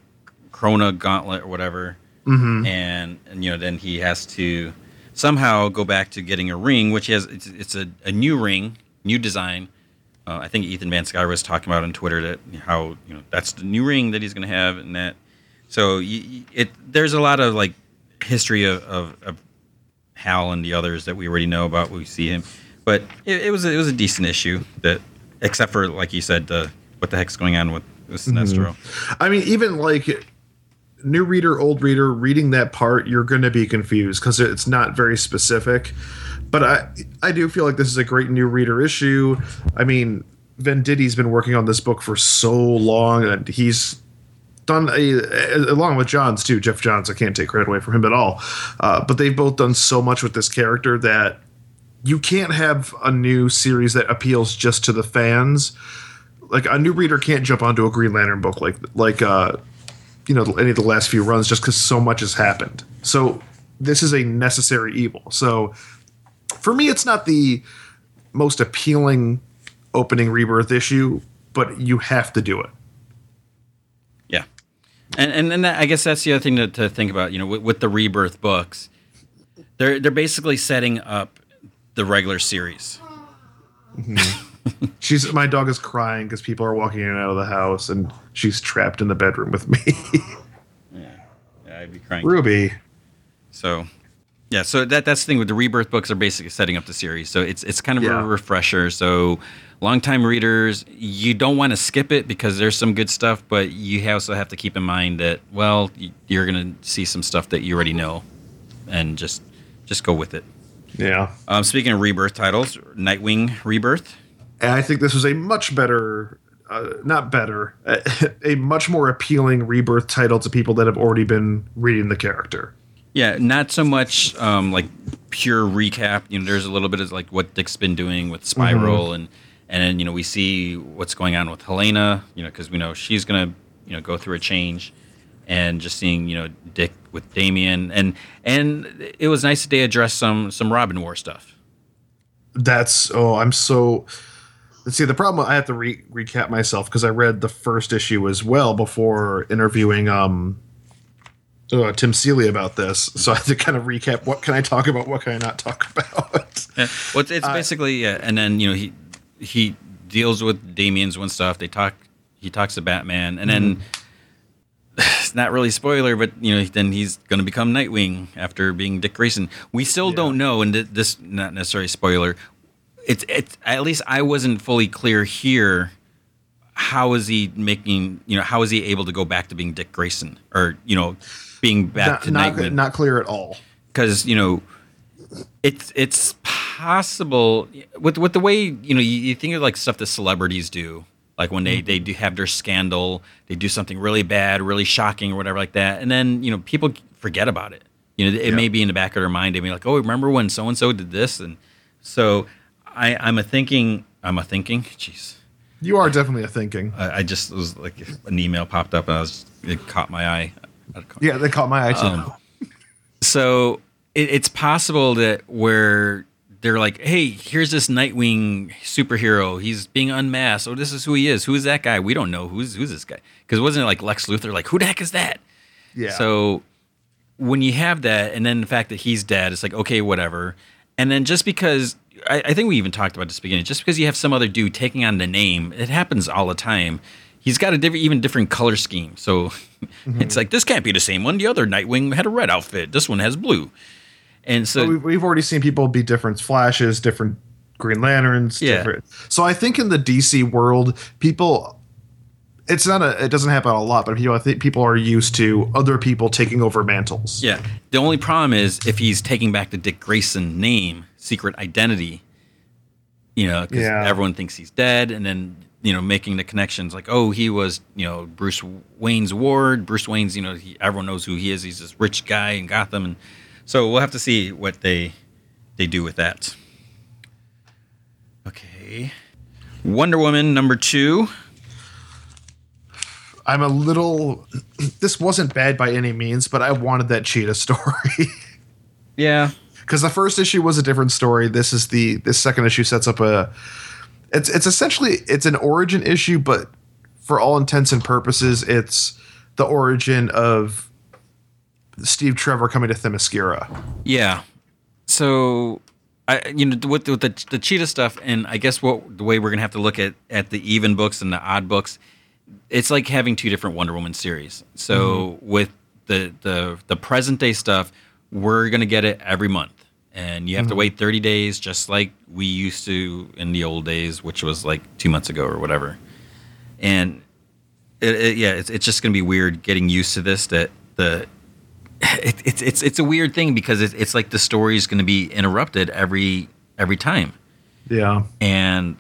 Speaker 2: Krona gauntlet or whatever, and and you know then he has to somehow go back to getting a ring, which he has it's, it's a, a new ring, new design. Uh, I think Ethan Van Sciver was talking about on Twitter that how you know that's the new ring that he's going to have, and that so y y- it there's a lot of like history of, of, of Hal and the others that we already know about. We see him, but it, it was a, it was a decent issue that except for like you said the what the heck's going on with, with Sinestro.
Speaker 1: i mean even like new reader old reader reading that part you're going to be confused because it's not very specific but i i do feel like this is a great new reader issue i mean venditti's been working on this book for so long and he's done a, along with Johns too. Geoff Johns, I can't take credit away from him at all. Uh, but they've both done so much with this character that you can't have a new series that appeals just to the fans. Like a new reader can't jump onto a Green Lantern book like like uh, you know any of the last few runs just because so much has happened. So this is a necessary evil. So for me, it's not the most appealing opening rebirth issue, but you have to do it.
Speaker 2: Yeah, and and, and that, I guess that's the other thing to, to think about. You know, with, with the rebirth books, they're they're basically setting up the regular series. Mm-hmm.
Speaker 1: She's my dog is crying because people are walking in and out of the house, and she's trapped in the bedroom with me.
Speaker 2: Yeah, yeah, I'd be crying.
Speaker 1: Ruby,
Speaker 2: So, yeah, so that that's the thing with the rebirth books are basically setting up the series. So it's it's kind of
Speaker 1: Yeah.
Speaker 2: a refresher. So longtime readers, you don't want to skip it because there's some good stuff, but you also have to keep in mind that well, you're gonna see some stuff that you already know, and just just go with it.
Speaker 1: yeah,
Speaker 2: Um, speaking of rebirth titles, Nightwing Rebirth.
Speaker 1: and I think this was a much better, uh, not better, a, a much more appealing rebirth title to people that have already been reading the character.
Speaker 2: Yeah, not so much um, like pure recap. You know, there's a little bit of like what Dick's been doing with Spiral, and and then you know we see what's going on with Helena. You know, because we know she's gonna you know go through a change, and just seeing you know Dick with Damian, and and it was nice that they addressed some some Robin War stuff.
Speaker 1: That's oh, I'm so. Let's see. The problem I have to re- recap myself because I read the first issue as well before interviewing um, uh, Tim Seeley about this. So I have to kind of recap. What can I talk about? What can I not talk about?
Speaker 2: Yeah. Well, it's, it's basically yeah, and then you know he he deals with Damian's one stuff. They talk. He talks to Batman, and then it's not really spoiler, but you know then he's going to become Nightwing after being Dick Grayson. We still don't know, and this not necessarily spoiler. It's it's at least I wasn't fully clear here how is he making? You know, how is he able to go back to being Dick Grayson, or you know, being back
Speaker 1: Not,
Speaker 2: to
Speaker 1: not,
Speaker 2: Nightwing?
Speaker 1: not clear at all.
Speaker 2: because you know it's it's possible with with the way you know you, you think of like stuff that celebrities do like when they mm-hmm. they do have their scandal they do something really bad really shocking or whatever like that and then you know people forget about it you know it may be in the back of their mind they may be like oh remember when so and so did this and so i i'm a thinking i'm a thinking jeez
Speaker 1: You are definitely a thinking.
Speaker 2: I, I just was like an email popped up and i was it caught my eye
Speaker 1: Yeah, they caught my eye too.
Speaker 2: Um, so it, it's possible that where they're like, "Hey, here's this Nightwing superhero. He's being unmasked. Oh, this is who he is. Who is that guy? We don't know who's who's this guy." Because wasn't it like Lex Luthor? Like, who the heck is that?
Speaker 1: yeah.
Speaker 2: So when you have that, and then the fact that he's dead, it's like okay, whatever. And then just because I, I think we even talked about this beginning, just because you have some other dude taking on the name, it happens all the time. He's got a different, even different color scheme. So it's mm-hmm. like this can't be the same one. The other Nightwing had a red outfit. This one has blue. And so
Speaker 1: we've, we've already seen people be different flashes, different Green Lanterns.
Speaker 2: Yeah.
Speaker 1: Different. So I think in the DC world, people, it's not a, it doesn't happen a lot, but people, I think people are used to other people taking over mantles.
Speaker 2: Yeah. The only problem is if he's taking back the Dick Grayson name, secret identity, you know, because
Speaker 1: Yeah.
Speaker 2: everyone thinks he's dead, and then you know making the connections like, oh, he was you know Bruce Wayne's ward. Bruce Wayne's you know he, everyone knows who he is. He's this rich guy in Gotham, and so we'll have to see what they they do with that. Okay. Wonder Woman number two.
Speaker 1: I'm a little, this wasn't bad by any means, but I wanted that cheetah story.
Speaker 2: Yeah.
Speaker 1: because the first issue was a different story. This is the this second issue sets up a it's it's essentially it's an origin issue, but for all intents and purposes, it's the origin of Steve Trevor coming to Themyscira.
Speaker 2: Yeah. So, I you know with, with the the cheetah stuff, and I guess what the way we're gonna have to look at at the even books and the odd books, it's like having two different Wonder Woman series. So mm-hmm. with the the the present day stuff, we're gonna get it every month, and you have to mm-hmm. wait thirty days, just like we used to in the old days, which was like two months ago or whatever. And it, it, yeah, it's, it's just gonna be weird getting used to this. That the it, it's it's it's a weird thing because it, it's like the story is going to be interrupted every every time,
Speaker 1: Yeah,
Speaker 2: and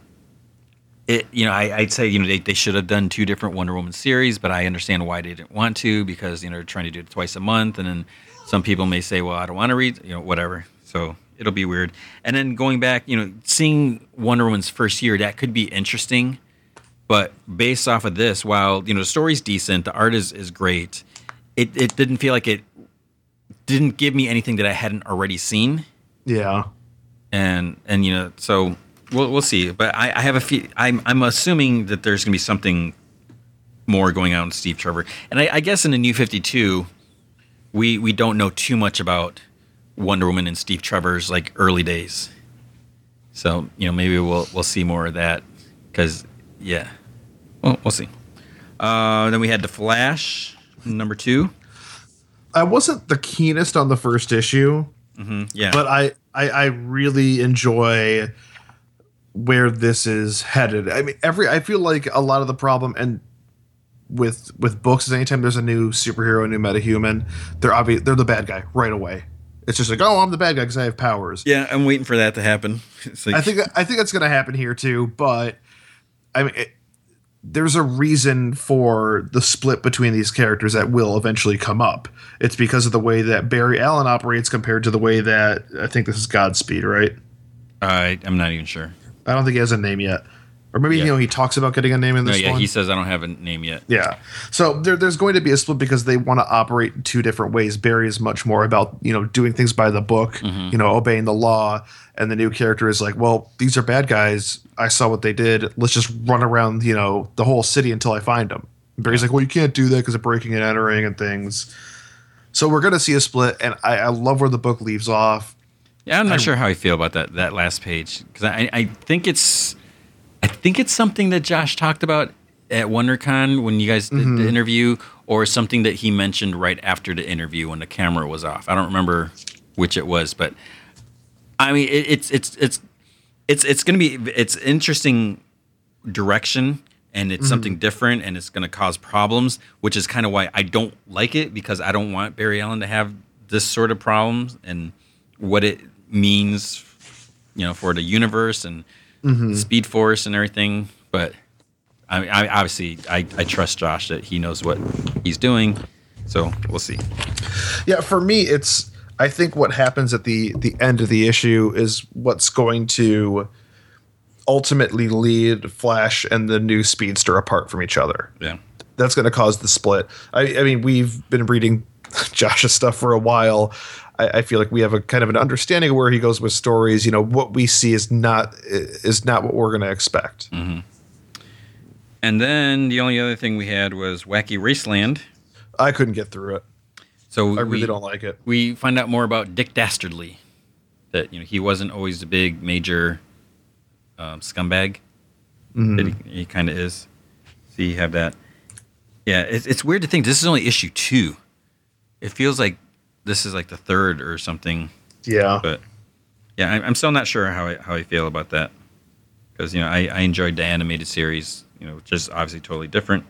Speaker 2: it you know I, I'd say you know they, they should have done two different Wonder Woman series, but I understand why they didn't want to because you know they're trying to do it twice a month, and then some people may say, well, I don't want to read, you know, whatever. So it'll be weird. And then going back, you know, seeing Wonder Woman's first year, that could be interesting. But based off of this, while you know the story's decent, the art is is great. It it didn't feel like it didn't give me anything that I hadn't already seen,
Speaker 1: yeah.
Speaker 2: and and you know so we'll we'll see. But I, I have a few. I'm I'm assuming that there's gonna be something more going on with Steve Trevor, and I, I guess in the New Fifty Two, we we don't know too much about Wonder Woman and Steve Trevor's like early days. So you know maybe we'll we'll see more of that because yeah, well we'll see. Uh, then we had the Flash number two.
Speaker 1: I wasn't the keenest on the first issue,
Speaker 2: Yeah,
Speaker 1: but I, I I really enjoy where this is headed. I mean, every I feel like a lot of the problem and with with books is anytime there's a new superhero, a new metahuman, they're obvious they're the bad guy right away. It's just like, oh, I'm the bad guy because I have powers.
Speaker 2: yeah, I'm waiting for that to happen. Like,
Speaker 1: I think I think that's going to happen here too. But I mean, it, there's a reason for the split between these characters that will eventually come up. It's because of the way that Barry Allen operates compared to the way that I think this is Godspeed, right?
Speaker 2: I I'm not even sure.
Speaker 1: I don't think he has a name yet, or maybe
Speaker 2: Yeah.
Speaker 1: you know he talks about getting a name in
Speaker 2: No,
Speaker 1: this
Speaker 2: yeah,
Speaker 1: one.
Speaker 2: he says I don't have a name yet.
Speaker 1: Yeah. So there, there's going to be a split because they want to operate in two different ways. Barry is much more about, you know, doing things by the book,
Speaker 2: Mm-hmm.
Speaker 1: you know, obeying the law. And the new character is like, well, these are bad guys. I saw what they did. Let's just run around, you know, the whole city until I find them. And Barry's like, well, you can't do that because of breaking and entering and things. So we're going to see a split. And I, I love where the book leaves off.
Speaker 2: Yeah, I'm not sure how I feel about that that last page because I I think it's I think it's something that Josh talked about at WonderCon when you guys did the mm-hmm. interview, or something that he mentioned right after the interview when the camera was off. I don't remember which it was, but I mean it, it's it's it's it's it's going to be it's interesting direction and it's something mm-hmm. different and it's going to cause problems, which is kind of why I don't like it because I don't want Barry Allen to have this sort of problems and what it means, you know, for the universe and mm-hmm. Speed Force and everything. But I, mean, I obviously I, I trust Josh that he knows what he's doing, so we'll see.
Speaker 1: Yeah, for me, it's I think what happens at the the end of the issue is what's going to ultimately lead Flash and the new Speedster apart from each other.
Speaker 2: Yeah.
Speaker 1: That's going to cause the split. I, I mean, we've been reading Josh's stuff for a while. I, I feel like we have a kind of an understanding of where he goes with stories. You know, what we see is not is not what we're going to expect.
Speaker 2: And then the only other thing we had was Wacky Raceland.
Speaker 1: I couldn't get through it.
Speaker 2: So
Speaker 1: I really
Speaker 2: we,
Speaker 1: don't like it.
Speaker 2: we find out more about Dick Dastardly. That you know he wasn't always the big major um, scumbag. That he, he kind of is. So you have that. Yeah, it's, it's weird to think this is only issue two. It feels like this is like the third or something.
Speaker 1: Yeah.
Speaker 2: But yeah, I'm still not sure how I, how I feel about that because you know I, I enjoyed the animated series. You know, which is obviously totally different,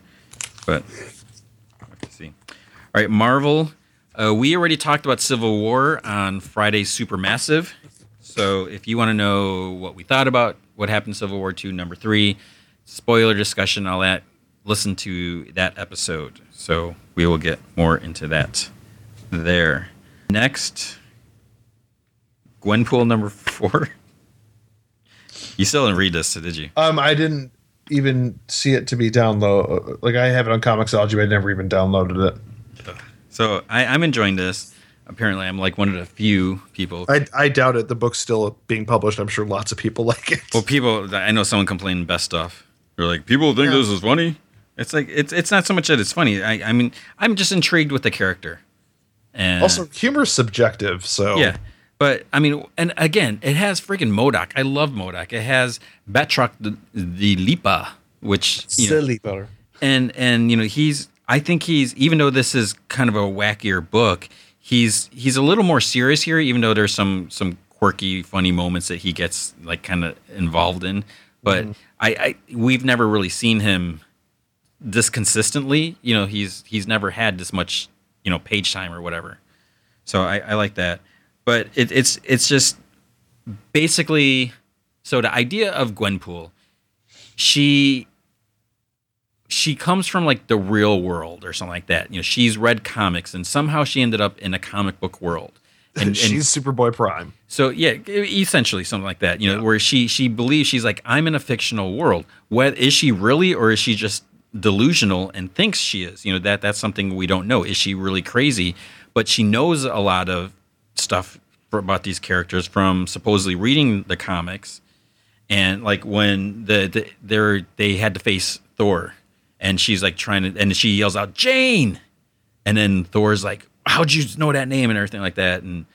Speaker 2: but we'll have to see. All right, Marvel. Uh, we already talked about Civil War on Friday's Supermassive. So if you want to know what we thought about what happened in Civil War Two, number three, spoiler discussion, all that, listen to that episode. So we will get more into that there. Next, Gwenpool number four. You still didn't read this, did you?
Speaker 1: Um, I didn't even see it to be download. Like I have it on Comixology, but I never even downloaded it.
Speaker 2: So I, I'm enjoying this. Apparently, I'm like one of the few people.
Speaker 1: I, I doubt it. The book's still being published. I'm sure lots of people like it.
Speaker 2: Well, people. I know someone complained best stuff. They're like, people think
Speaker 1: Yeah.
Speaker 2: this is funny. It's like it's it's not so much that it's funny. I I mean, I'm just intrigued with the character. And
Speaker 1: also, humor's subjective, so
Speaker 2: yeah, but I mean, and again, it has freaking MODOK. I love MODOK. It has Batroc the the Leaper, which you know,
Speaker 1: silly
Speaker 2: and and you know he's I think he's even though this is kind of a wackier book, he's he's a little more serious here. Even though there's some some quirky, funny moments that he gets like kind of involved in, but mm-hmm. I, I we've never really seen him this consistently. You know, he's he's never had this much you know page time or whatever. So I, I like that, but it, it's it's just basically so the idea of Gwenpool, she she comes from like the real world or something like that. You know, she's read comics and somehow she ended up in a comic book world. And, and
Speaker 1: She's Superboy Prime.
Speaker 2: so yeah, essentially something like that. You know, where she she believes she's like I'm in a fictional world. What is she really, or is she just delusional and thinks she is? You know that that's something we don't know. Is she really crazy? But she knows a lot of stuff for, about these characters from supposedly reading the comics, and like when the, the they had to face Thor, and she's like trying to, and she yells out Jane, and then Thor's like, "How'd you know that name?" and everything like that, and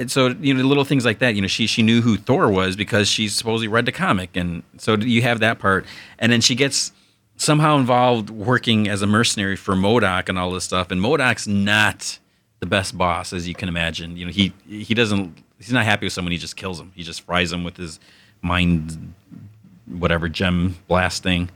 Speaker 2: and so you know little things like that you know she she knew who thor was because she supposedly read the comic and so you have that part and then she gets somehow involved working as a mercenary for MODOK and all this stuff and MODOK's not the best boss as you can imagine you know he he doesn't he's not happy with someone he just kills him he just fries him with his mind whatever gem blast thing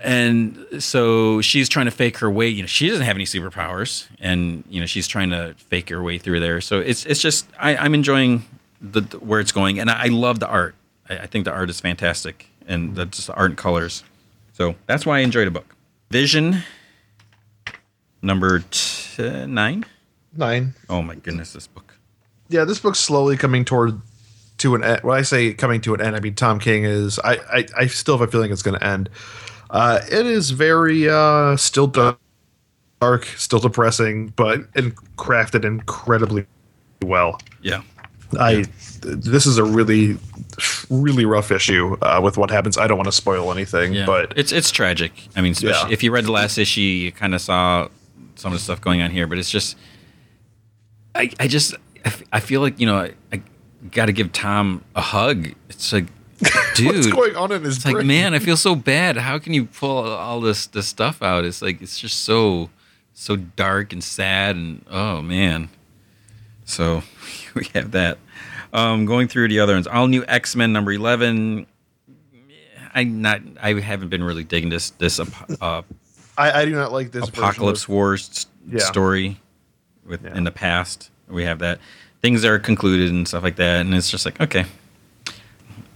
Speaker 2: and so she's trying to fake her way. You know, she doesn't have any superpowers, and you know she's trying to fake her way through there. So it's it's just I, I'm enjoying the, the- where it's going, and I, I love the art. I, I think the art is fantastic, and the just the art and colors. So that's why I enjoyed the book. Vision number t- nine.
Speaker 1: Nine.
Speaker 2: Oh my goodness, this book.
Speaker 1: Yeah, this book's slowly coming toward to an end. When I say coming to an end, I mean Tom King is. I I, I still have a feeling it's going to end. Uh, it is very uh, still dark, dark, still depressing, but and crafted incredibly well.
Speaker 2: Yeah,
Speaker 1: I this is a really really rough issue uh, with what happens. I don't want to spoil anything,
Speaker 2: yeah.
Speaker 1: but
Speaker 2: it's it's tragic. I mean, especially
Speaker 1: Yeah.
Speaker 2: if you read the last issue, you kind of saw some of the stuff going on here. But it's just, I I just I f- I feel like you know I, I got to give Tom a hug. It's like, dude,
Speaker 1: what's going on in his
Speaker 2: it's like man, I feel so bad. How can you pull all this this stuff out? It's like it's just so so dark and sad and oh man. So we have that. Um, going through the other ones, all new X Men number eleven. I not I haven't been really digging this this uh,
Speaker 1: I, I do not like this
Speaker 2: apocalypse
Speaker 1: of-
Speaker 2: wars
Speaker 1: Yeah.
Speaker 2: story with
Speaker 1: Yeah.
Speaker 2: in the past. We have that things are concluded and stuff like that, and it's just like okay.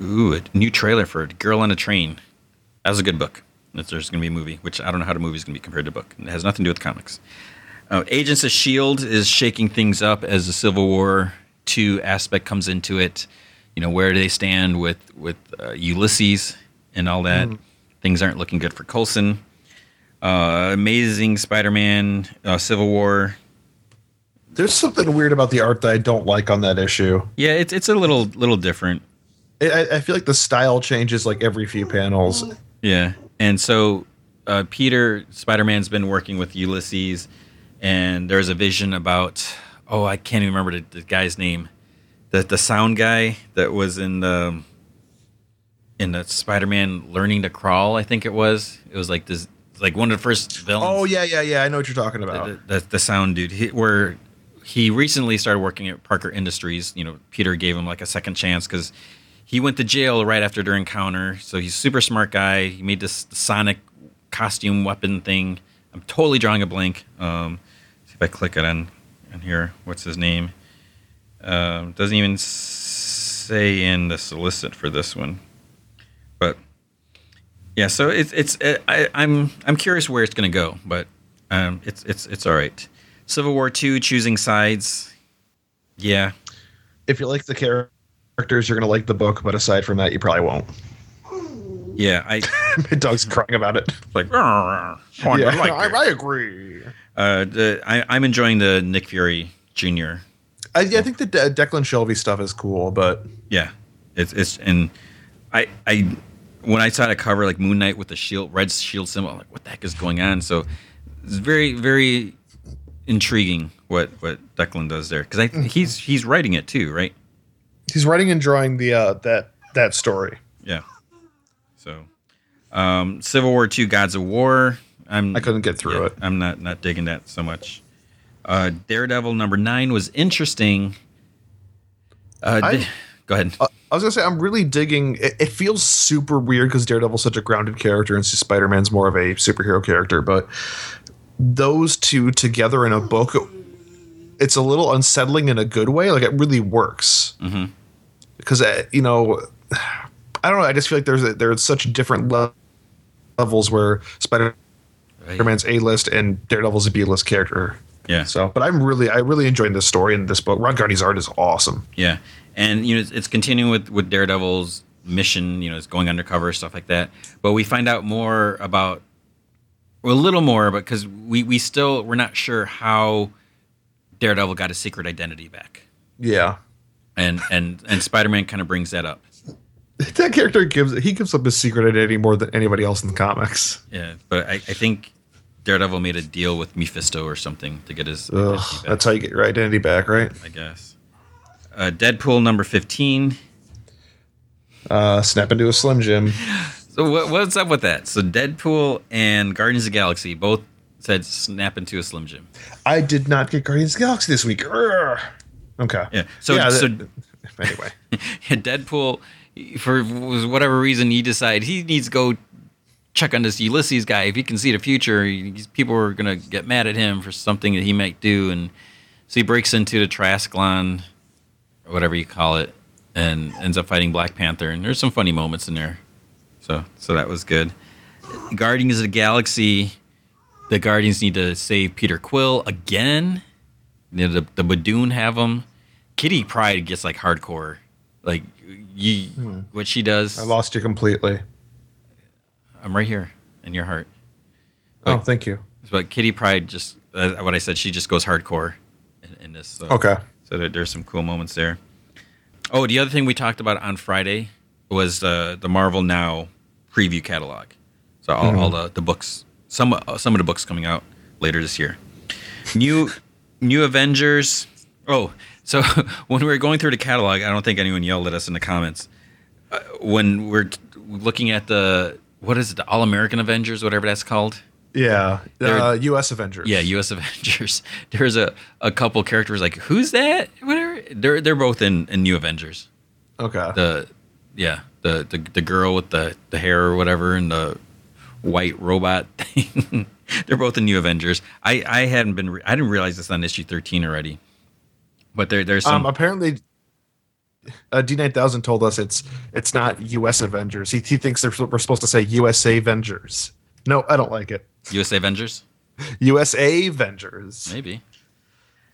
Speaker 2: Ooh, a new trailer for Girl on a Train. That was a good book. There's going to be a movie, which I don't know how the movie is going to be compared to book. It has nothing to do with comics. Uh, Agents of Shield is shaking things up as the Civil War two aspect comes into it. You know, where do they stand with with uh, Ulysses and all that? Things aren't looking good for Coulson. Uh, Amazing Spider-Man, uh, Civil War.
Speaker 1: There's something weird about the art that I don't like on that issue.
Speaker 2: Yeah, it's it's a little little different.
Speaker 1: I, I- feel like the style changes like every few panels.
Speaker 2: Yeah, and so uh, Peter Spider Man's been working with Ulysses, and there's a vision about oh I can't even remember the, the guy's name, the the sound guy that was in the in the Spider Man learning to crawl. I think it was. It was like this like one of the first villains.
Speaker 1: Oh yeah, yeah, yeah. I know what you're talking about.
Speaker 2: the, the, the sound dude he, where he recently started working at parker industries you know peter gave him like a second chance because he went to jail right after their encounter so he's a super smart guy he made this sonic costume weapon thing i'm totally drawing a blank um, see if i click it on, on here what's his name um, doesn't even say in the solicit for this one but yeah, so it's it's uh, I, I'm I'm curious where it's going to go, but um, it's it's it's all right. Civil War Two, choosing sides. Yeah,
Speaker 1: If you like the characters, you're gonna like the book. But aside from that, you probably won't.
Speaker 2: yeah. I
Speaker 1: My dog's crying about it.
Speaker 2: like.
Speaker 1: Yeah,
Speaker 2: like
Speaker 1: I,
Speaker 2: it."
Speaker 1: I agree.
Speaker 2: Uh, the, I, I'm enjoying the Nick Fury Jr.
Speaker 1: I, I think the De- Declan Shalvey stuff is cool, but
Speaker 2: Yeah, it's it's and I I when I saw the cover like Moon Knight with the shield red shield symbol, I'm like, what the heck is going on? So it's very very intriguing what what Declan does there because I he's he's writing it too, right?
Speaker 1: he's writing and drawing the uh, that that story.
Speaker 2: Yeah. So, um, Civil War Two, Gods of War. I'm
Speaker 1: I couldn't get through
Speaker 2: yeah,
Speaker 1: it.
Speaker 2: I'm not not digging that so much. Uh, Daredevil number nine was interesting. Uh,
Speaker 1: I-
Speaker 2: di- go ahead.
Speaker 1: Uh, I was gonna say I'm really digging. It, it feels super weird because Daredevil's such a grounded character and Spider Man's more of a superhero character. But those two together in a book, it's a little unsettling in a good way. Like it really works because uh, you know, I don't know. I just feel like there's a, there's such different le- levels where Spider
Speaker 2: Right.
Speaker 1: Man's A list and Daredevil's a B list character.
Speaker 2: Yeah.
Speaker 1: So, but I'm really I really enjoying this story and this book. Ron Garney's art is awesome.
Speaker 2: Yeah, and you know it's, it's continuing with with Daredevil's mission. You know, it's going undercover stuff like that. But we find out more about well, a little more, but because we we still we're not sure how Daredevil got his secret identity back,
Speaker 1: Yeah.
Speaker 2: and and and Spider Man kind of brings that up.
Speaker 1: that character gives he gives up his secret identity more than anybody else in the comics.
Speaker 2: Yeah, but I, I think Daredevil made a deal with Mephisto or something to get his
Speaker 1: Ugh, that's how you get your identity back, right?
Speaker 2: I guess. Uh, Deadpool number fifteen.
Speaker 1: Uh, snap into a Slim Jim.
Speaker 2: So what, what's up with that? So Deadpool and Guardians of the Galaxy both said snap into a Slim Jim.
Speaker 1: I did not get Guardians of the Galaxy this week. Urgh. Okay.
Speaker 2: Yeah. So
Speaker 1: Yeah,
Speaker 2: so
Speaker 1: that- anyway,
Speaker 2: Deadpool, for whatever reason, he decided he needs to go check on this Ulysses guy. If he can see the future, he- people are gonna get mad at him for something that he might do, and so he breaks into the Triskelion, or whatever you call it, and ends up fighting Black Panther. And there's some funny moments in there. So so that was good. Guardians of the Galaxy. The Guardians need to save Peter Quill again. You know, the the Badoon have him. Kitty Pryde gets like hardcore, like you what she does.
Speaker 1: I lost you completely.
Speaker 2: I'm right here in your heart.
Speaker 1: Oh, thank you.
Speaker 2: But Kitty Pryde just uh, what I said. She just goes hardcore in, in this. So.
Speaker 1: Okay.
Speaker 2: So there, there's some cool moments there. Oh, the other thing we talked about on Friday was uh, the Marvel Now preview catalog. So all, all the, the books, some uh, some of the books coming out later this year. New New Avengers. Oh, so when we were going through the catalog, I don't think anyone yelled at us in the comments. Uh, when we're t- looking at the what is it, the All American Avengers, whatever that's called.
Speaker 1: Yeah. Uh, U.S. Avengers.
Speaker 2: Yeah, U.S. Avengers. There's a, a couple characters like who's that? Whatever. They're they're both in, in New Avengers.
Speaker 1: Okay.
Speaker 2: The yeah. the the, the girl with the the hair or whatever and the white robot thing. They're both in New Avengers. I I hadn't been re- I didn't realize this on issue thirteen already. But there there's some
Speaker 1: Um, apparently, uh, D nine thousand told us it's it's not U.S. Avengers. He, he thinks they're, we're supposed to say USA Avengers. No, I don't like it.
Speaker 2: USA Avengers.
Speaker 1: USA Avengers.
Speaker 2: Maybe.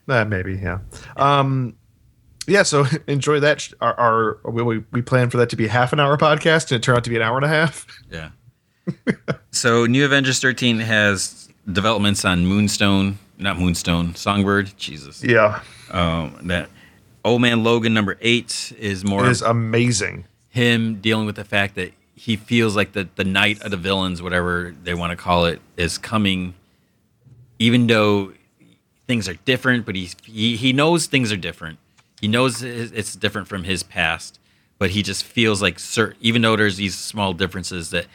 Speaker 1: Uh, maybe, yeah. Um, yeah. So enjoy that. Our, our we, we we plan for that to be half an hour podcast, and it turned out to be an hour and a half.
Speaker 2: Yeah. so New Avengers 13 has developments on Moonstone, not Moonstone, Songbird. Jesus.
Speaker 1: Yeah,
Speaker 2: Um, that Old Man Logan number eight is more
Speaker 1: it is amazing.
Speaker 2: him dealing with the fact that he feels like the the night of the villains, whatever they want to call it, is coming. Even though things are different, but he he, he knows things are different. He knows it's different from his past, but he just feels like cer even though there's these small differences, that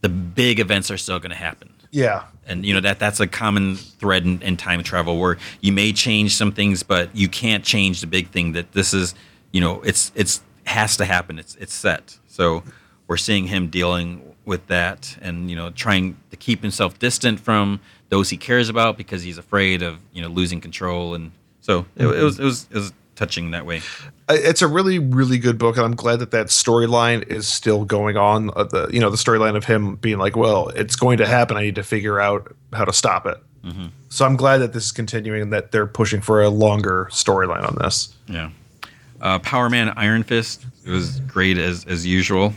Speaker 2: the big events are still going to happen
Speaker 1: Yeah,
Speaker 2: and you know that that's a common thread in, in time travel where you may change some things but you can't change the big thing that this is you know it's it's has to happen. It's it's set. So we're seeing him dealing with that and you know trying to keep himself distant from those he cares about because he's afraid of you know losing control. And so it, it mm-hmm. was it was it was touching that way
Speaker 1: it's a really really good book, and I'm glad that that storyline is still going on. Uh, the you know the storyline of him being like, well, it's going to happen. I need to figure out how to stop it. So I'm glad that this is continuing and that they're pushing for a longer storyline on this.
Speaker 2: yeah uh, Power Man Iron Fist it was great as as usual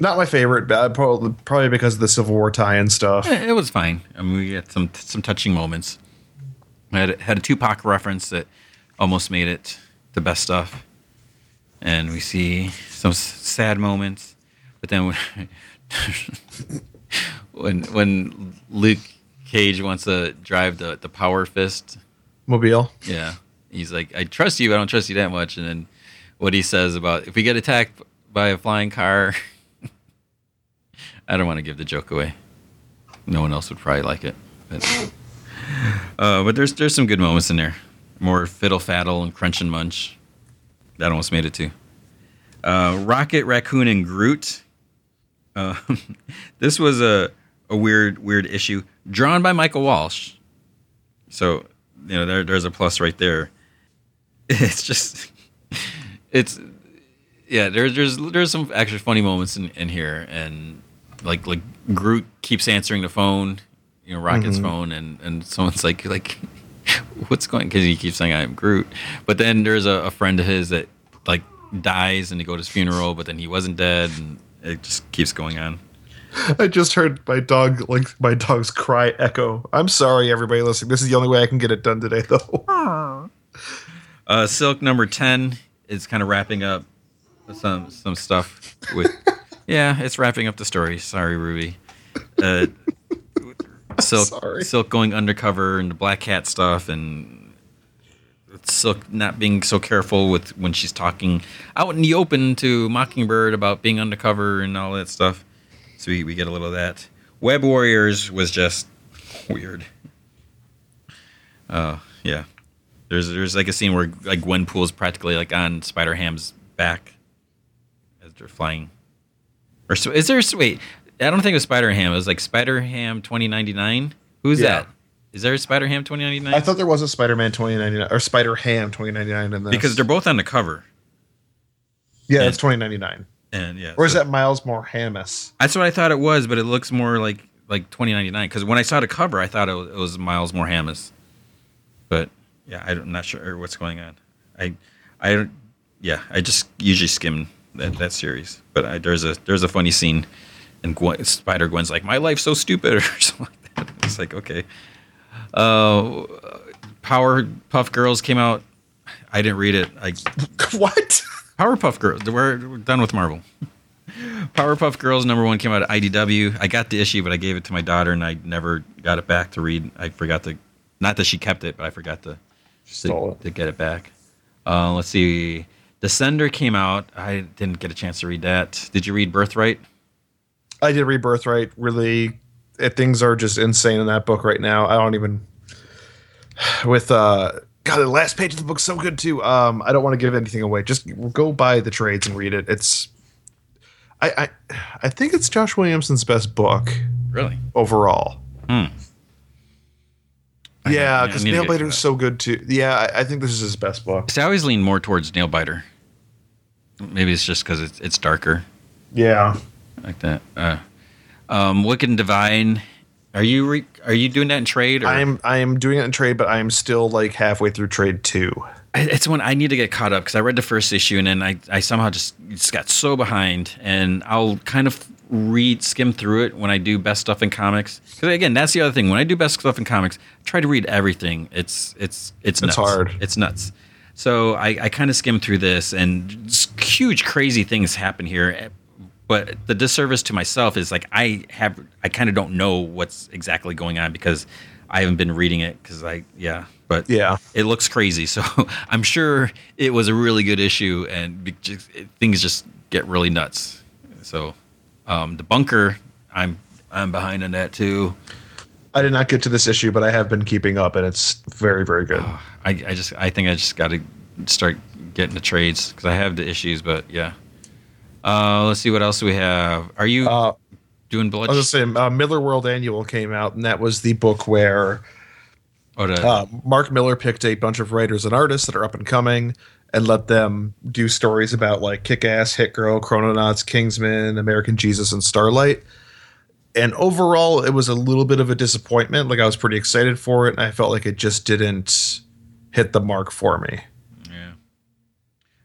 Speaker 1: Not my favorite, but probably, probably because of the Civil War tie-in stuff.
Speaker 2: Eh, It was fine. I mean, we had some some touching moments. I had had a Tupac reference that almost made it the best stuff, and we see some s- sad moments. But then when when, when Luke Cage wants to drive the the Power Fist,
Speaker 1: Mobile.
Speaker 2: yeah, he's like, "I trust you, but I don't trust you that much." And then what he says about if we get attacked by a flying car, I don't want to give the joke away. No one else would probably like it, but, uh, but there's there's some good moments in there. More fiddle faddle and crunch and munch. That almost made it too. Uh, Rocket Raccoon and Groot. Uh, this was a a weird weird issue drawn by Michael Walsh. So you know there there's a plus right there. It's just it's yeah there's there's there's some actually funny moments in, in here and like like Groot keeps answering the phone, you know Rocket's phone and and someone's like like what's going because he keeps saying I'm Groot, but then there's a, a friend of his that like dies and they go to his funeral, but then he wasn't dead and it just keeps going on.
Speaker 1: I just heard my dog, like my dog's cry echo. I'm sorry, everybody listening. This is the only way I can get it done today, though.
Speaker 2: Uh, Silk number ten is kind of wrapping up some some stuff with. yeah, it's wrapping up the story. Sorry, Ruby. Uh, Silk
Speaker 1: Sorry.
Speaker 2: Silk going undercover and the Black Cat stuff, and Silk not being so careful with when she's talking out in the open to Mockingbird about being undercover and all that stuff. So we, we get a little of that. Web Warriors was just weird. Uh, yeah. There's there's like a scene where like Gwenpool's practically like on Spider Ham's back as they're flying. Or so is there wait? I don't think it was Spider Ham. It was like Spider Ham 2099. Who's
Speaker 1: Yeah.
Speaker 2: that? Is there a Spider Ham 2099?
Speaker 1: I thought there was a Spider-Man 2099 or Spider Ham 2099 in this
Speaker 2: because they're both on the cover.
Speaker 1: yeah,
Speaker 2: and-
Speaker 1: it's 2099.
Speaker 2: And yeah,
Speaker 1: Or is
Speaker 2: so-
Speaker 1: that Miles Morhamus?
Speaker 2: That's what I thought it was, but it looks more like like 2099 because when I saw the cover, I thought it was, it was Miles Morhamus. But yeah, I'm not sure what's going on. I I don't- yeah, I just usually skim that, that series. But I, there's a there's a funny scene, and Gwen, Spider Gwen's like, "My life's so stupid" or something like that. It's like okay. Uh, Powerpuff Girls came out. I didn't read it. I
Speaker 1: what?
Speaker 2: Powerpuff Girls. We're, we're done with Marvel. Powerpuff Girls number one came out at IDW. I got the issue, but I gave it to my daughter, and I never got it back to read. I forgot to, not that she kept it, but I forgot to, to, to get it back. Uh, let's see. Descender came out. I didn't get a chance to read that. Did you read Birthright?
Speaker 1: I did Rebirth right. Really, eh, things are just insane in that book right now. I don't even. With uh, God, the last page of the book's so good too. Um, I don't want to give anything away. Just go buy the trades and read it. It's. I, I I think it's Josh Williamson's best book
Speaker 2: Really?
Speaker 1: overall.
Speaker 2: Hmm.
Speaker 1: Yeah, because
Speaker 2: Nailbiter to get to
Speaker 1: Nailbiter's
Speaker 2: that.
Speaker 1: so good too. Yeah, I, I think this is his best book.
Speaker 2: See, I always lean more towards Nailbiter. Maybe it's just because it's it's darker
Speaker 1: Yeah.
Speaker 2: Like that. Uh, um, Wicked and Divine. Are you re- are you doing that in trade? Or?
Speaker 1: I'm I am doing it in trade, but I am still like halfway through trade two.
Speaker 2: It's when I need to get caught up because I read the first issue and then I, I somehow just just got so behind and I'll kind of read skim through it when I do best stuff in comics because again that's the other thing when I do best stuff in comics I try to read everything it's it's it's nuts.
Speaker 1: hard.
Speaker 2: it's nuts so I, I kind of skim through this and huge crazy things happen here but the disservice to myself is like I have I kind of don't know what's exactly going on because I haven't been reading it because I yeah but
Speaker 1: Yeah.
Speaker 2: it looks crazy. So I'm sure it was a really good issue, and just, it, things just get really nuts. So um, the bunker, I'm I'm behind on that too.
Speaker 1: I did not get to this issue, but I have been keeping up, and it's very very good.
Speaker 2: I, I just I think I just got to start getting the trades because I have the issues. But yeah, uh, let's see what else we have. Are you
Speaker 1: Uh,
Speaker 2: doing blood?
Speaker 1: I was just saying, uh, Miller World Annual came out, and that was the book where
Speaker 2: oh,
Speaker 1: uh, Mark Millar picked a bunch of writers and artists that are up and coming and let them do stories about like Kick Ass, Hit Girl, Chrononauts, Kingsman, American Jesus, and Starlight. And overall, it was a little bit of a disappointment. Like I was pretty excited for it, and I felt like it just didn't hit the mark for me.
Speaker 2: yeah.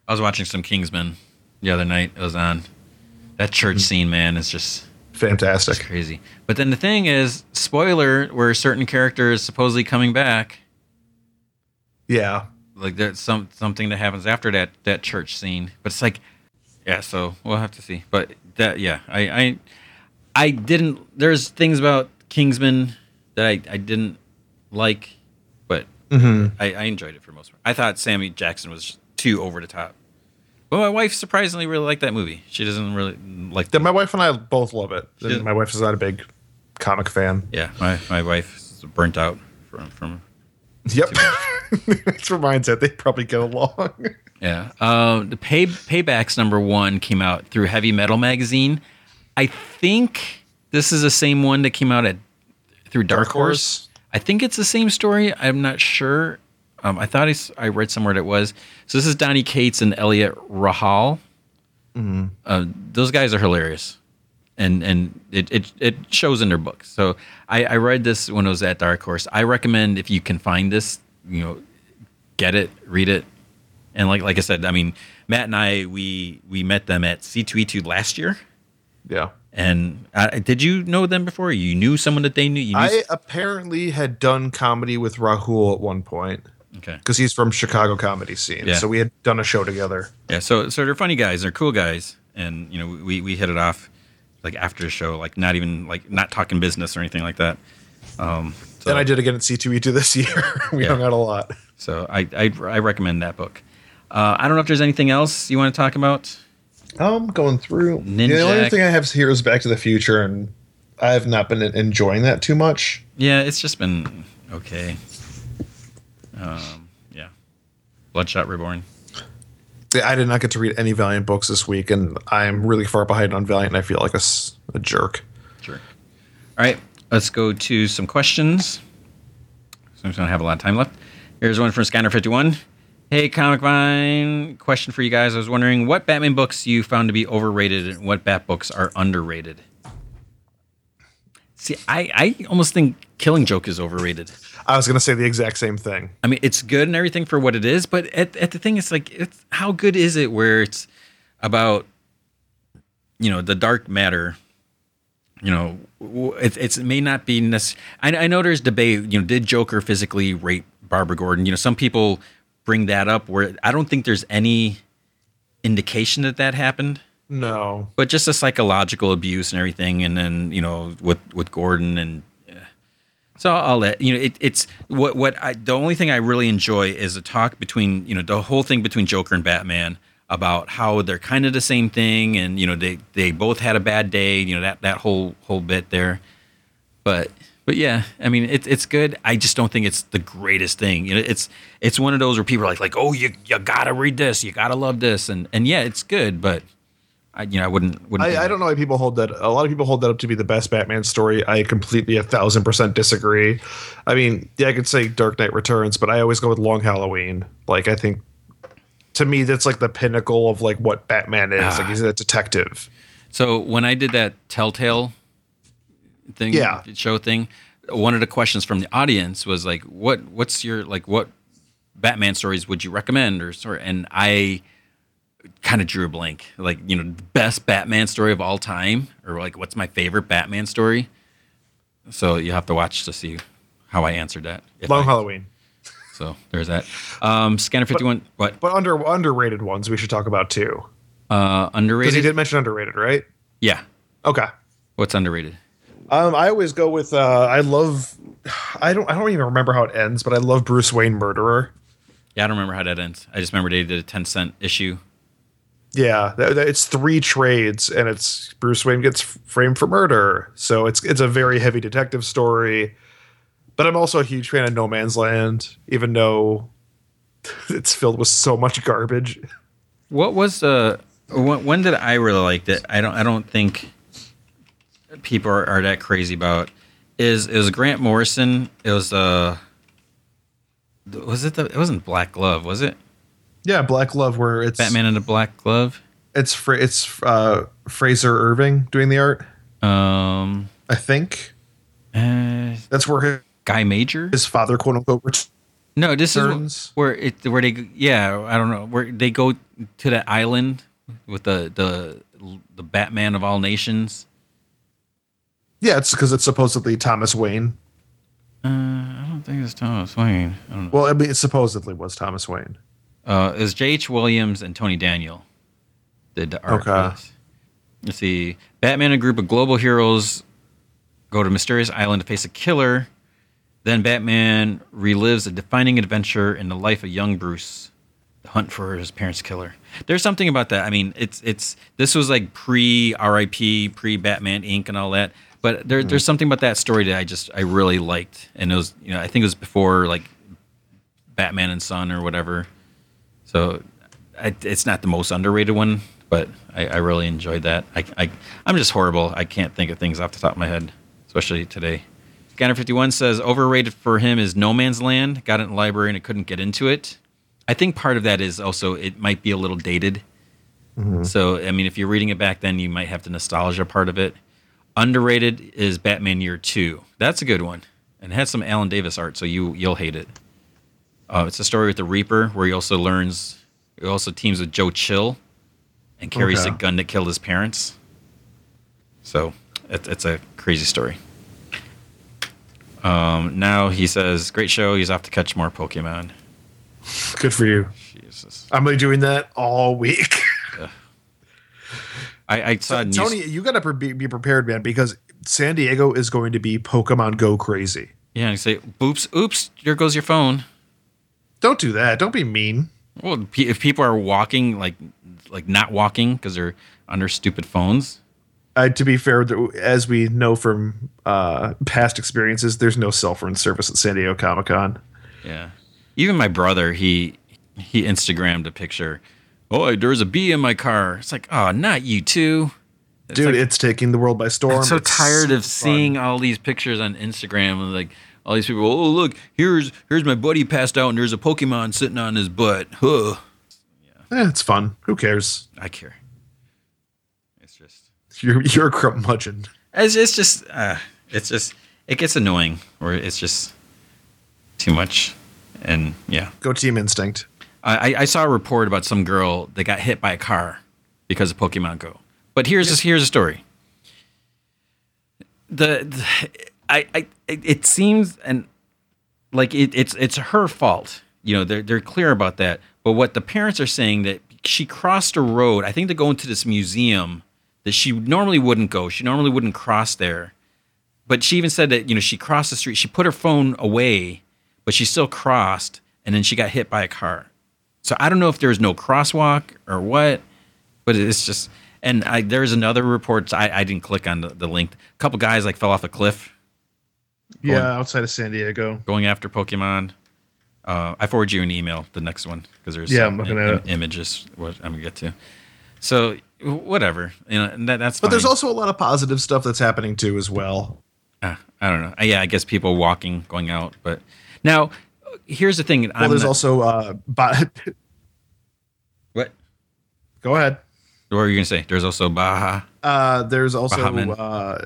Speaker 2: I was watching some Kingsman the other night. It was on. That church
Speaker 1: Mm-hmm.
Speaker 2: scene, man, is just
Speaker 1: Fantastic.
Speaker 2: It's crazy. But then the thing is, spoiler, where certain characters supposedly coming back,
Speaker 1: Yeah.
Speaker 2: like there's some something that happens after that that church scene. But it's like, yeah. So we'll have to see. But that, yeah, I I, I didn't. There's things about Kingsman that I I didn't like, but
Speaker 1: Mm-hmm.
Speaker 2: I, I enjoyed it for the most part. I thought Sammy Jackson was too over the top. But my wife surprisingly really liked that movie. She doesn't really like
Speaker 1: Yeah, my wife and I both love it. My wife is not a big comic fan.
Speaker 2: Yeah, my, my wife is burnt out from from
Speaker 1: Yep. That's where mine's at. They probably get along.
Speaker 2: yeah. Um, the pay paybacks number one came out through Heavy Metal magazine. I think this is the same one that came out at through Dark,
Speaker 1: Dark
Speaker 2: Horse.
Speaker 1: Horse?
Speaker 2: I think it's the same story. I'm not sure. Um, I thought I read somewhere that it was. So this is Donny Cates and Eliot Rahal. Uh, those guys are hilarious, and and it, it it shows in their books. So I, I read this when I was at Dark Horse. I recommend if you can find this, you know, get it, read it, and like like I said, I mean, Matt and I we we met them at C2E2 last year.
Speaker 1: yeah.
Speaker 2: And uh, did you know them before? You knew someone that they knew. Knew
Speaker 1: I apparently had done comedy with Rahal at one point
Speaker 2: okay.
Speaker 1: because he's from Chicago comedy scene.
Speaker 2: Yeah.
Speaker 1: So we had done a show together.
Speaker 2: Yeah, so so they're funny guys. They're cool guys, and you know we we hit it off like after the show, like not even like not talking business or anything like that. Um, so,
Speaker 1: and I did again at C2E2 this year. we
Speaker 2: Yeah.
Speaker 1: hung out a lot.
Speaker 2: So I, I I recommend that book. Uh, I don't know if there's anything else you want to talk about.
Speaker 1: I'm going through.
Speaker 2: Ninjak.
Speaker 1: The only thing I have here is Back to the Future, and I have not been enjoying that too much.
Speaker 2: Yeah, it's just been okay. Um, yeah, Bloodshot Reborn.
Speaker 1: I did not get to read any Valiant books this week, and I'm really far behind on Valiant, and I feel like a, a jerk.
Speaker 2: Sure. All right, let's go to some questions. So I'm just gonna have a lot of time left. Here's one from Scanner 51. Hey, Comic Vine. Question for you guys. I was wondering what Batman books you found to be overrated and what Bat books are underrated. See, I, I almost think Killing Joke is overrated.
Speaker 1: I was going to say the exact same thing.
Speaker 2: I mean, it's good and everything for what it is, but at, at the thing, it's like, it's how good is it where it's about, you know, the dark matter. You know, w- it's it may not be necessary. I, I know there's debate. You know, did Joker physically rape Barbara Gordon? You know, some people bring that up where I don't think there's any indication that that happened
Speaker 1: No.
Speaker 2: but just the psychological abuse and everything, and then you know with with Gordon and so I'll let you know it, it's what what I the only thing I really enjoy is the talk between you know the whole thing between Joker and Batman about how they're kind of the same thing, and you know they they both had a bad day, you know that that whole whole bit there, but. But yeah, I mean it's it's good. I just don't think it's the greatest thing. You know, it's it's one of those where people are like like, oh, you you gotta read this, you gotta love this, and and yeah, it's good. But I, you know, I wouldn't. wouldn't
Speaker 1: I, I don't know why people hold that. A lot of people hold that up to be the best Batman story. I completely a thousand percent disagree. I mean, yeah, I could say Dark Knight Returns, but I always go with Long Halloween. Like, I think to me that's like the pinnacle of like what Batman is. Like, ah. he's a detective.
Speaker 2: So when I did that Telltale thing,
Speaker 1: Yeah.
Speaker 2: show thing, one of the questions from the audience was like, "What? What's your like? What Batman stories would you recommend?" Or sort, and I kind of drew a blank. Like, you know, best Batman story of all time, or like, what's my favorite Batman story? So you have to watch to see how I answered that.
Speaker 1: Long
Speaker 2: I-
Speaker 1: Halloween.
Speaker 2: So there's that. Um, Scanner fifty one. What?
Speaker 1: But under underrated ones we should talk about too.
Speaker 2: Uh,
Speaker 1: Because
Speaker 2: underrated.
Speaker 1: he did mention underrated, right?
Speaker 2: Yeah.
Speaker 1: Okay.
Speaker 2: What's underrated?
Speaker 1: Um, I always go with uh, I love. I don't. I don't even remember how it ends, but I love Bruce Wayne Murderer.
Speaker 2: Yeah, I don't remember how that ends. I just remember they did a ten cent issue.
Speaker 1: Yeah, it's three trades, and it's Bruce Wayne gets framed for murder. So it's it's a very heavy detective story. But I'm also a huge fan of No Man's Land, even though it's filled with so much garbage.
Speaker 2: What was uh when, when did I really like it? I don't I don't think people are, are that crazy about. Is it was Grant Morrison? It was uh was it the it wasn't Black Glove, was it?
Speaker 1: Yeah, Black Glove, where it's
Speaker 2: Batman in a Black Glove?
Speaker 1: It's Fra- it's uh, Frazer Irving doing the art.
Speaker 2: Um
Speaker 1: I think
Speaker 2: uh,
Speaker 1: that's where his,
Speaker 2: Guy Major?
Speaker 1: his father, quote unquote, ret-
Speaker 2: No, this is where it where they yeah, I don't know, where they go to that island with the the the Batman of all nations.
Speaker 1: Yeah, it's because it's supposedly Thomas Wayne.
Speaker 2: Uh, I don't think it's Thomas Wayne. I don't know.
Speaker 1: Well, I mean, it supposedly was Thomas Wayne.
Speaker 2: Uh, it was J.H. Williams and Tony Daniel did the art.
Speaker 1: Okay.
Speaker 2: Let's see. Batman and a group of global heroes go to mysterious island to face a killer. Then Batman relives a defining adventure in the life of young Bruce, the hunt for his parents' killer. There's something about that. I mean, it's it's this was like pre R.I.P., pre Batman Inc. and all that. But there, there's something about that story that I just I really liked, and it was you know I think it was before like Batman and Son or whatever. So I, it's not the most underrated one, but I, I really enjoyed that. I, I, I'm just horrible. I can't think of things off the top of my head, especially today. Scanner 51 says overrated for him is No Man's Land. Got it in the library and I couldn't get into it. I think part of that is also it might be a little dated. Mm-hmm. So, I mean, if you're reading it back then, you might have the nostalgia part of it. Underrated is Batman Year 2. That's a good one. And it has some Alan Davis art, so you, you'll hate it. Uh, it's a story with the Reaper where he also learns, he also teams with Joe Chill and carries
Speaker 1: Okay.
Speaker 2: a gun that killed his parents. So it, it's a crazy story. Um, now he says, great show. He's off to catch more Pokemon.
Speaker 1: Good for you.
Speaker 2: Jesus.
Speaker 1: I'm gonna be doing that all week.
Speaker 2: I, I saw news-
Speaker 1: Tony, you gotta pre- be prepared, man, because San Diego is going to be Pokemon Go crazy.
Speaker 2: Yeah, and say, "Oops, oops, there goes your phone."
Speaker 1: Don't do that. Don't be mean.
Speaker 2: Well, if people are walking, like, like not walking because they're under stupid phones,
Speaker 1: Uh, to be fair, as we know from uh, past experiences, there's no cell phone service at San Diego Comic Con.
Speaker 2: yeah. Even my brother, he he Instagrammed a picture. Oh, there's a bee in my car. It's like, oh, not you too. It's
Speaker 1: Dude,
Speaker 2: like-
Speaker 1: it's taking the world by storm.
Speaker 2: I'm so
Speaker 1: It's
Speaker 2: tired of
Speaker 1: fun.
Speaker 2: seeing all these pictures on Instagram like all these people. Oh, look, here's here's my buddy passed out and there's a Pokemon sitting on his butt. Huh.
Speaker 1: Eh, it's fun. Who cares?
Speaker 2: I care. It's just.
Speaker 1: You're you're a curmudgeon.
Speaker 2: It's, it's just, uh, it's just, it gets annoying, or it's just too much, and yeah.
Speaker 1: Go Team Instinct.
Speaker 2: I, I saw a report about some girl that got hit by a car because of Pokemon Go. But here's this, here's a story. The, the I, I it seems and like it, it's it's her fault. You know, they're they're clear about that. But what the parents are saying that she crossed a road, I think to go into this museum that she normally wouldn't go. She normally wouldn't cross there. But she even said that, you know, she crossed the street, she put her phone away, but she still crossed and then she got hit by a car. So I don't know if there's no crosswalk or what, but it's just and I there's another report I, I didn't click on the, the link. A couple guys like fell off a cliff
Speaker 1: Yeah, outside of San Diego.
Speaker 2: going after Pokemon. Uh, I forward you an email, the next one, because there's
Speaker 1: Yeah, I'm looking
Speaker 2: im-
Speaker 1: at
Speaker 2: im- images what I'm gonna get to. So whatever. You know, and that, that's.
Speaker 1: But there's also a lot of positive stuff that's happening too as well.
Speaker 2: Uh, I don't know. Yeah, I guess people walking, going out. But now, here's the thing.
Speaker 1: Well, there's also uh, bi-
Speaker 2: what?
Speaker 1: go ahead.
Speaker 2: What were you gonna say? There's also Baja.
Speaker 1: Uh, there's also uh,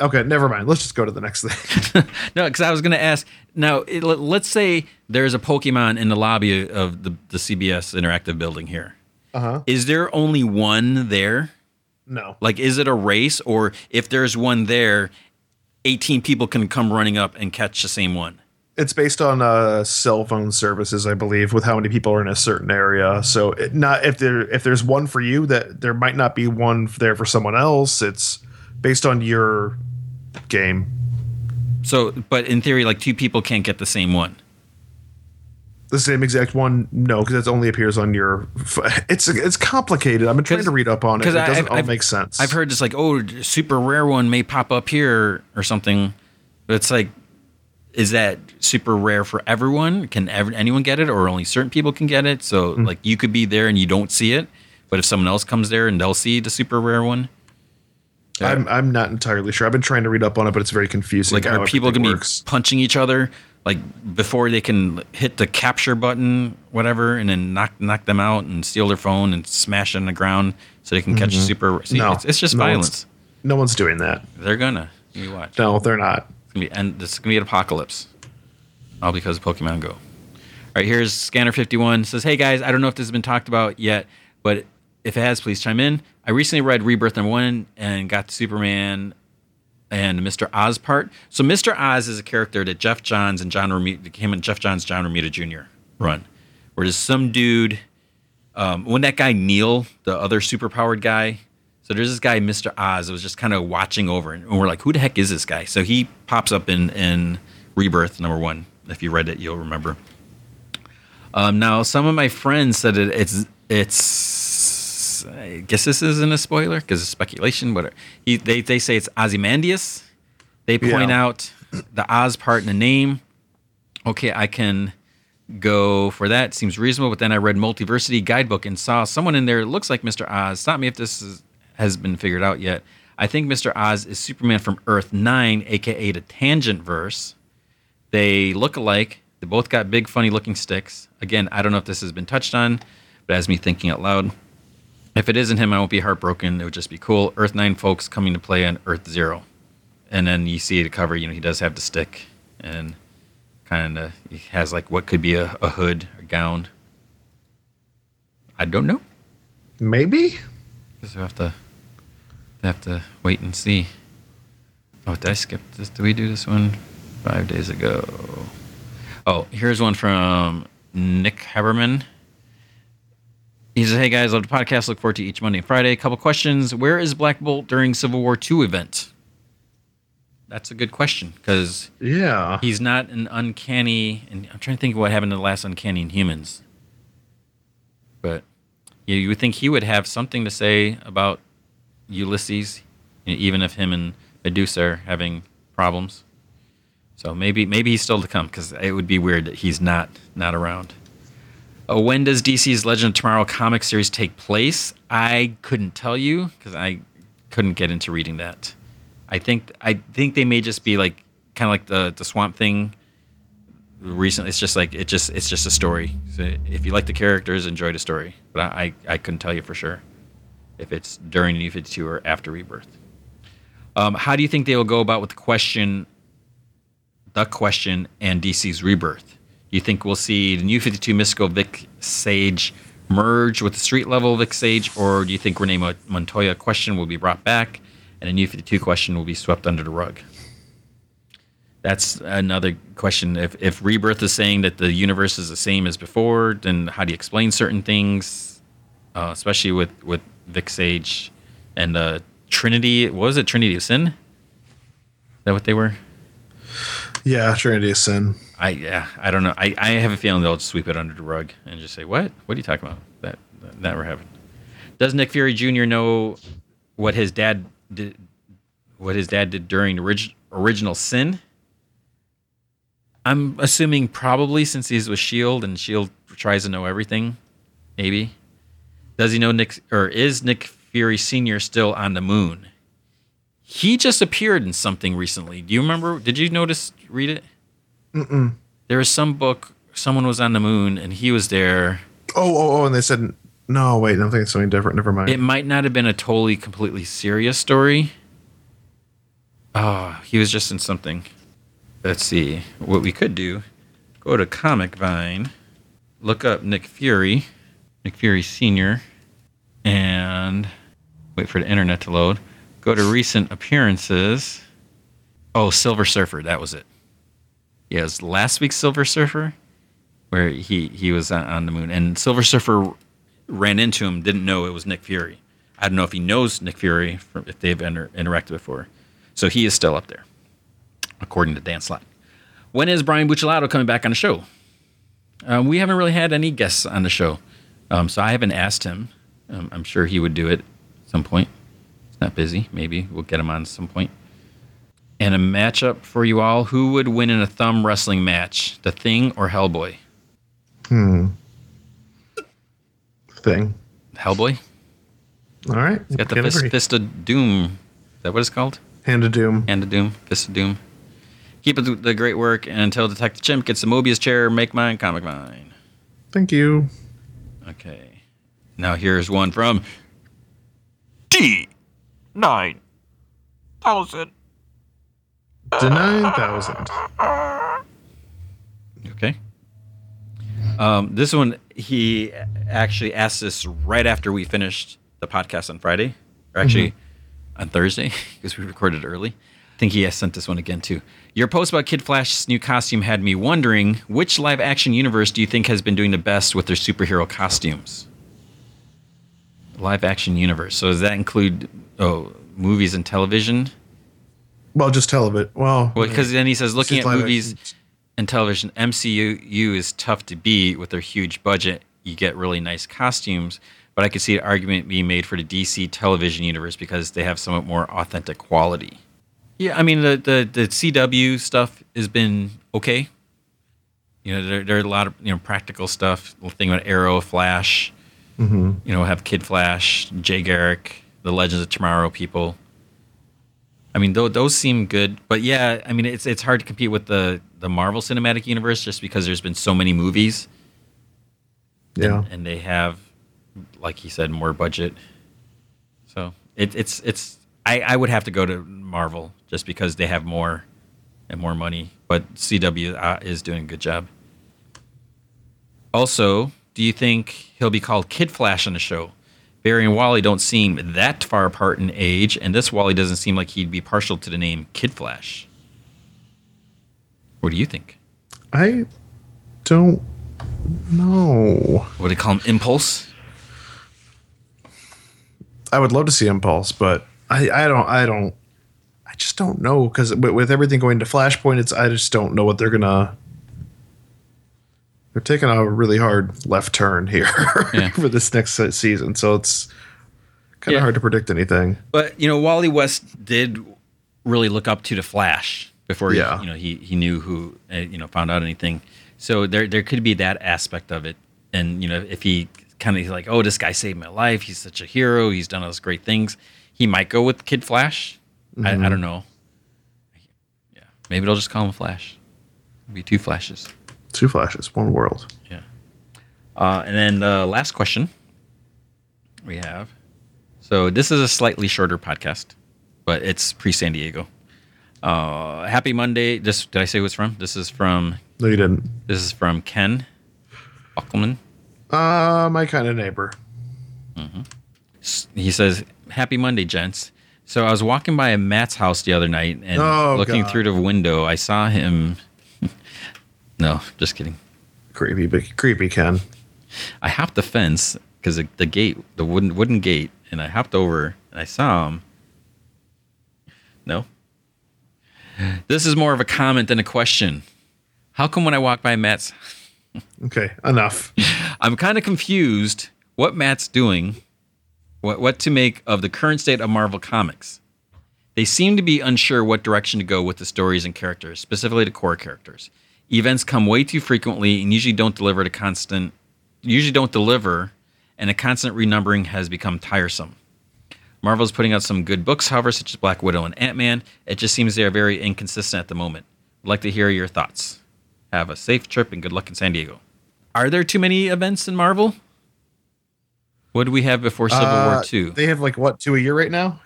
Speaker 1: okay, never mind. Let's just go to the next thing.
Speaker 2: no, because I was gonna ask. Now, it, let- let's say there's a Pokemon in the lobby of the the CBS Interactive building here.
Speaker 1: Uh huh.
Speaker 2: Is there only one there?
Speaker 1: No.
Speaker 2: Like, is it a race, or if there's one there, 18 people can come running up and catch the same one?
Speaker 1: It's based on uh, cell phone services, I believe, with how many people are in a certain area. So, it, not if there if there's one for you, that there might not be one there for someone else. It's based on your game.
Speaker 2: So, but in theory, like two people can't get the same one.
Speaker 1: The same exact one, no, because it only appears on your. It's it's complicated. I've been trying to read up on it. It doesn't
Speaker 2: I've-
Speaker 1: all
Speaker 2: I've-
Speaker 1: make sense.
Speaker 2: I've heard it's like, oh, super rare one may pop up here or something. But it's like, is that super rare for everyone? Can ever, anyone get it, or only certain people can get it? So,
Speaker 1: Mm.
Speaker 2: like, you could be there and you don't see it, but if someone else comes there and they'll see the super rare one,
Speaker 1: I'm I'm not entirely sure. I've been trying to read up on it, but it's very confusing.
Speaker 2: like, are people gonna
Speaker 1: works.
Speaker 2: be punching each other like before they can hit the capture button, whatever, and then knock knock them out and steal their phone and smash it on the ground so they can catch a super? See,
Speaker 1: Mm-hmm. No,
Speaker 2: it's, it's just
Speaker 1: no one's-
Speaker 2: violence.
Speaker 1: No one's doing that.
Speaker 2: They're gonna. You watch.
Speaker 1: No, they're not.
Speaker 2: It's gonna be and this is gonna be an apocalypse. All because of Pokemon Go. All right, here's Scanner fifty one says, "Hey guys, I don't know if this has been talked about yet, but if it has, please chime in. I recently read Rebirth number one and got Superman and Mr. Oz part. So Mr. Oz is a character that Geoff Johns and John Romita, him and Geoff Johns, John Romita Jr. run, where there's some dude. Um, when that guy Neil, the other superpowered guy, so there's this guy, Mr. Oz, that was just kind of watching over, and we're like, who the heck is this guy? So he pops up in in Rebirth number one. If you read it, you'll remember. Um, now, some of my friends said it, it's it's. I guess this isn't a spoiler because it's speculation. But he, they they say it's Ozymandias. They point
Speaker 1: Yeah.
Speaker 2: out the Oz part in the name. Okay, I can go for that. Seems reasonable. But then I read Multiversity Guidebook and saw someone in there that looks like Mr. Oz. Stop me if this is, has been figured out yet. I think Mr. Oz is Superman from Earth 9, aka the Tangent Verse. They look alike. They both got big, funny looking sticks. Again, I don't know if this has been touched on, but it has me thinking out loud. If it isn't him, I won't be heartbroken. It would just be cool. Earth 9 folks coming to play on Earth 0. And then you see the cover, you know, he does have the stick and kind of he has like what could be a, a hood, a gown. I don't know.
Speaker 1: Maybe.
Speaker 2: Guess we have to have to wait and see. Oh, did I skip this? Did we do this one five days ago? Oh, here's one from Nick Haberman. He says, "Hey guys, love the podcast. Look forward to each Monday and Friday. A couple questions. Where is Black Bolt during Civil War II event? That's a good question because
Speaker 1: Yeah.
Speaker 2: he's not an uncanny. And I'm trying to think of what happened to the last Uncanny Inhumans. But yeah, you would think he would have something to say about Ulysses, even if him and Medusa are having problems. So maybe maybe he's still to come because it would be weird that he's not not around. Uh, when does DC's Legend of Tomorrow comic series take place? I couldn't tell you because I couldn't get into reading that. I think I think they may just be like kind of like the the Swamp Thing. Recently, it's just like it just it's just a story. So if you like the characters, enjoy the story. But I I, I couldn't tell you for sure if it's during New Fifty Two or after Rebirth. Um, how do you think they will go about with the question, the question, and DC's Rebirth? You think we'll see the New Fifty Two Mystical Vic Sage merge with the street level Vic Sage, or do you think Renee Montoya question will be brought back, and the New Fifty Two question will be swept under the rug? That's another question. If if Rebirth is saying that the universe is the same as before, then how do you explain certain things, uh, especially with with Vic Sage and uh, Trinity? What was it? Trinity of Sin? Is that what they were?
Speaker 1: Yeah. Trinity of Sin.
Speaker 2: I yeah, I don't know. I, I have a feeling they'll just sweep it under the rug and just say, "What? What are you talking about? That that never happened." Does Nick Fury Jr. know what his dad did? What his dad did during orig- original Sin? I'm assuming probably since he's with Shield and Shield tries to know everything, maybe. Does he know Nick or is Nick Fury Sr. still on the moon? He just appeared in something recently. Do you remember? Did you notice, read it? Mm-mm. There was some book, someone was on the moon and he was there.
Speaker 1: Oh, oh, oh, and they said no. Wait, I'm thinking something different. Never mind.
Speaker 2: It might not have been a totally, completely serious story. Oh, he was just in something. Let's see. What we could do go to Comic Vine, look up Nick Fury, Nick Fury Sr., and wait for the internet to load. Go to recent appearances. Oh, Silver Surfer. That was it. Yeah, it was last week's Silver Surfer where he, he was on, the moon. And Silver Surfer ran into him, didn't know it was Nick Fury. I don't know if he knows Nick Fury, if they've inter- interacted before. So he is still up there, according to Dan Slott. When is Brian Buccellato coming back on the show? Um, we haven't really had any guests on the show, um, so I haven't asked him. Um, I'm sure he would do it at some point. He's not busy. Maybe we'll get him on at some point. And a matchup for you all: Who would win in a thumb wrestling match, The Thing or Hellboy? Hmm.
Speaker 1: Thing.
Speaker 2: Hellboy.
Speaker 1: All right.
Speaker 2: He's got the fist, fist of doom. Is that what it's called?
Speaker 1: Hand of Doom.
Speaker 2: Hand of doom. Fist of doom. Keep up the great work and until Detective Chimp gets the Mobius chair, make mine, comic mine.
Speaker 1: Thank you.
Speaker 2: Okay. Now here's one from
Speaker 4: D nine thousand.
Speaker 1: To nine thousand.
Speaker 2: Okay. Um, this one, he actually asked this right after we finished the podcast on Friday, or actually on Thursday, because we recorded early. I think he has sent this one again too. Your post about Kid Flash's new costume had me wondering which live action universe do you think has been doing the best with their superhero costumes? Live action universe. So does that include oh movies and television?
Speaker 1: Well, just tell of it. Well,
Speaker 2: Well, because then he says looking at movies
Speaker 1: action-
Speaker 2: and television, MCU is tough to beat with their huge budget. You get really nice costumes, but I could see an argument being made for the DC television universe because they have somewhat more authentic quality. Yeah, I mean the the, the CW stuff has been okay. You know, there there are a lot of you know practical stuff. The thing about Arrow, Flash. Mm-hmm. You know, have Kid Flash, Jay Garrick, the Legends of Tomorrow people. I mean, th- those seem good, but yeah, I mean, it's it's hard to compete with the the Marvel Cinematic Universe just because there's been so many movies
Speaker 1: yeah.
Speaker 2: and they have, like he said, more budget. So it, it's it's I, I would have to go to Marvel just because they have more and more money, but CW uh, is doing a good job. Also, do you think he'll be called Kid Flash on the show? Barry and Wally don't seem that far apart in age, and this Wally doesn't seem like he'd be partial to the name Kid Flash. What do you think?
Speaker 1: I don't know.
Speaker 2: Would they call him Impulse?
Speaker 1: I would love to see Impulse, but I, I don't I don't I just don't know because with, with everything going to Flashpoint, it's I just don't know what they're gonna. They're taking a really hard left turn here
Speaker 2: Yeah.
Speaker 1: for this next season, so it's kind of
Speaker 2: Yeah.
Speaker 1: hard to predict anything.
Speaker 2: But you know, Wally West did really look up to the Flash before
Speaker 1: Yeah.
Speaker 2: he, you know he he knew who uh, you know found out anything. So there there could be that aspect of it, and you know if he kind of like, oh, this guy saved my life. He's such a hero. He's done all those great things. He might go with Kid Flash. I, I don't know. Yeah, maybe they'll just call him Flash. Be two flashes.
Speaker 1: Two flashes, one world.
Speaker 2: Yeah. Uh, and then the last question we have. So this is a slightly shorter podcast, but it's pre San Diego. Uh, happy Monday. This did I say who it's from? This is from
Speaker 1: No, you didn't.
Speaker 2: this is from Ken Buckelman.
Speaker 1: Uh, my kind of neighbor.
Speaker 2: S- He says, "Happy Monday, gents." So I was walking by Matt's house the other night and
Speaker 1: Oh,
Speaker 2: looking
Speaker 1: God.
Speaker 2: through the window, I saw him. No, just kidding.
Speaker 1: Creepy, big, creepy Ken.
Speaker 2: I hopped the fence because the, the gate, the wooden wooden gate, and I hopped over and I saw him. No. This is more of a comment than a question. How come when I walk by Matt's,
Speaker 1: Okay, enough.
Speaker 2: I'm kind of confused what Matt's doing, what what to make of the current state of Marvel Comics. They seem to be unsure what direction to go with the stories and characters, specifically the core characters. Events come way too frequently and usually don't deliver to constant usually don't deliver and a constant renumbering has become tiresome. Marvel's putting out some good books, however, such as Black Widow and Ant Man. It just seems they are very inconsistent at the moment. I'd like to hear your thoughts. Have a safe trip and good luck in San Diego. Are there too many events in Marvel? What do we have before Civil
Speaker 1: Uh,
Speaker 2: War Two?
Speaker 1: They have like what two a year right now?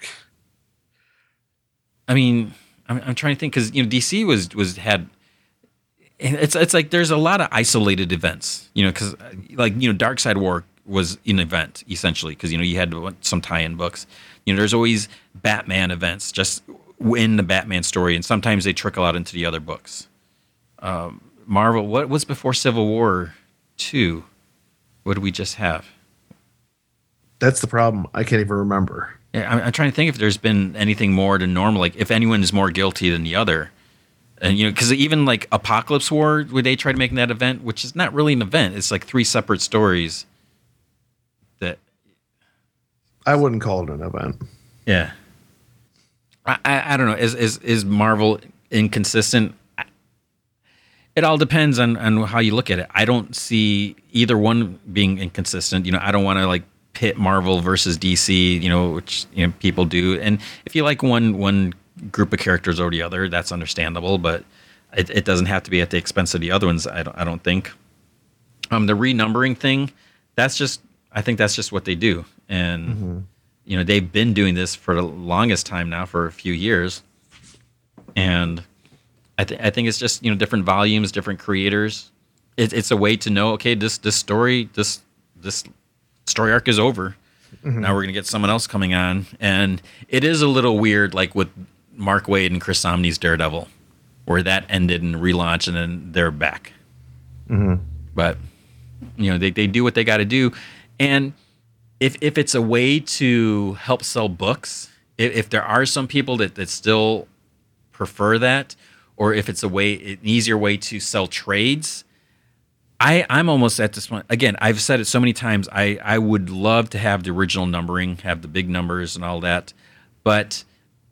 Speaker 2: I mean, I'm, I'm trying to think because you know DC was was had. And It's it's like there's a lot of isolated events, you know, because like you know, Darkseid War was an event essentially because you know you had some tie-in books. You know, there's always Batman events just in the Batman story, and sometimes they trickle out into the other books. Um, Marvel, what was before Civil War two? What did we just have?
Speaker 1: That's the problem. I can't even remember.
Speaker 2: Yeah, I'm, I'm trying to think if there's been anything more than normal. Like if anyone is more guilty than the other, and you know, because even like Apocalypse War, where they tried make that event, which is not really an event. It's like three separate stories. That
Speaker 1: I wouldn't call it an event.
Speaker 2: yeah, I I, I don't know. Is is is Marvel inconsistent? It all depends on on how you look at it. I don't see either one being inconsistent. You know, I don't want to like pit Marvel versus DC. You know, which you know people do. And if you like one one group of characters over the other, that's understandable. But it, it doesn't have to be at the expense of the other ones. I don't I don't think. Um, the renumbering thing, that's just I think that's just what they do, and you know they've been doing this for the longest time now for a few years, and I, th- I think it's just you know different volumes, different creators. It, it's a way to know okay this this story this this story arc is over. Now we're gonna get someone else coming on, and it is a little weird, like with Mark Waid and Chris Samnee's Daredevil, where that ended and relaunched, and then they're back. Mm-hmm. But you know they, they do what they got to do, and if if it's a way to help sell books, if, if there are some people that that still prefer that, or if it's a way an easier way to sell trades, I I'm almost at this point again. I've said it so many times. I I would love to have the original numbering, have the big numbers and all that, but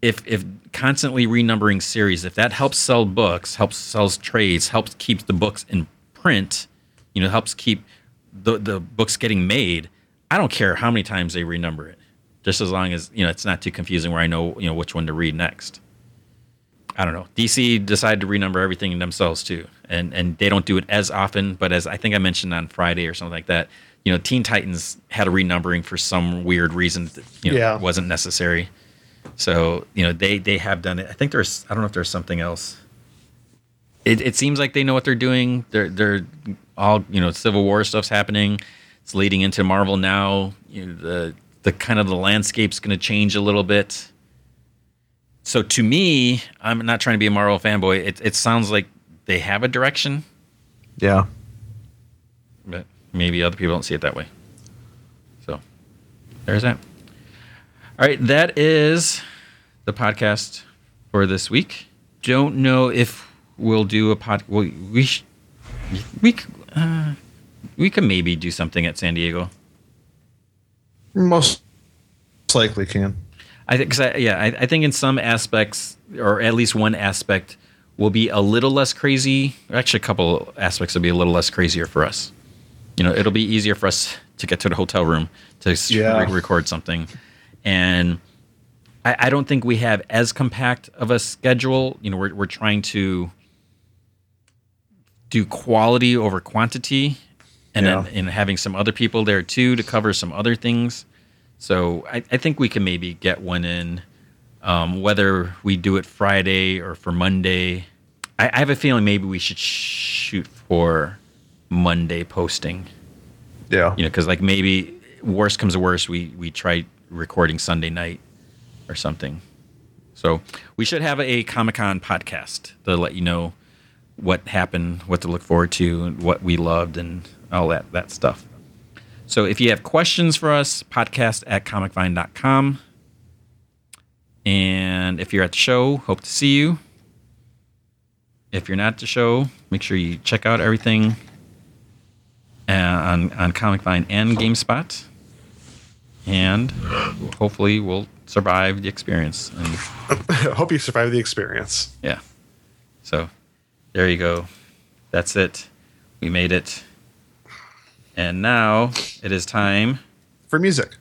Speaker 2: if if constantly renumbering series, if that helps sell books, helps sells trades, helps keeps the books in print, you know, helps keep the the books getting made. I don't care how many times they renumber it, just as long as you know it's not too confusing where I know you know which one to read next. I don't know. DC decided to renumber everything themselves too, and and they don't do it as often. But as I think I mentioned on Friday or something like that, you know, Teen Titans had a renumbering for some weird reason that you know
Speaker 1: Yeah.
Speaker 2: wasn't necessary. So you know they they have done it. I think there's I don't know if there's something else. It it seems like they know what they're doing. They're they're all you know Civil War stuff's happening. It's leading into Marvel now. You know, the the kind of the landscape's going to change a little bit. So to me, I'm not trying to be a Marvel fanboy. It it sounds like they have a direction,
Speaker 1: Yeah.
Speaker 2: but maybe other people don't see it that way. So there's that. All right, that is the podcast for this week. Don't know if we'll do a pod. Well, we sh- we c- uh, we could maybe do something at San Diego.
Speaker 1: Most likely can.
Speaker 2: I think, cause I, yeah, I, I think in some aspects, or at least one aspect, will be a little less crazy. Actually, a couple aspects will be a little less crazier for us. You know, it'll be easier for us to get to the hotel room to
Speaker 1: Yeah.
Speaker 2: re- record something, and I, I don't think we have as compact of a schedule. You know, we're we're trying to do quality over quantity, and
Speaker 1: Yeah.
Speaker 2: then and having some other people there too to cover some other things. So I, I think we can maybe get one in, um, whether we do it Friday or for Monday. I, I have a feeling maybe we should shoot for Monday posting.
Speaker 1: Yeah.
Speaker 2: You know, because like maybe worst comes to worst, we we try recording Sunday night or something. So we should have a Comic Con podcast to let you know what happened, what to look forward to, what we loved, and all that that stuff. So if you have questions for us, podcast at comicvine.com. And if you're at the show, hope to see you. If you're not at the show, make sure you check out everything uh, on, on Comic Vine and GameSpot. And hopefully we'll survive the experience. And
Speaker 1: Hope you survive the experience.
Speaker 2: yeah. So there you go. That's it. We made it. And now it is time
Speaker 1: for music.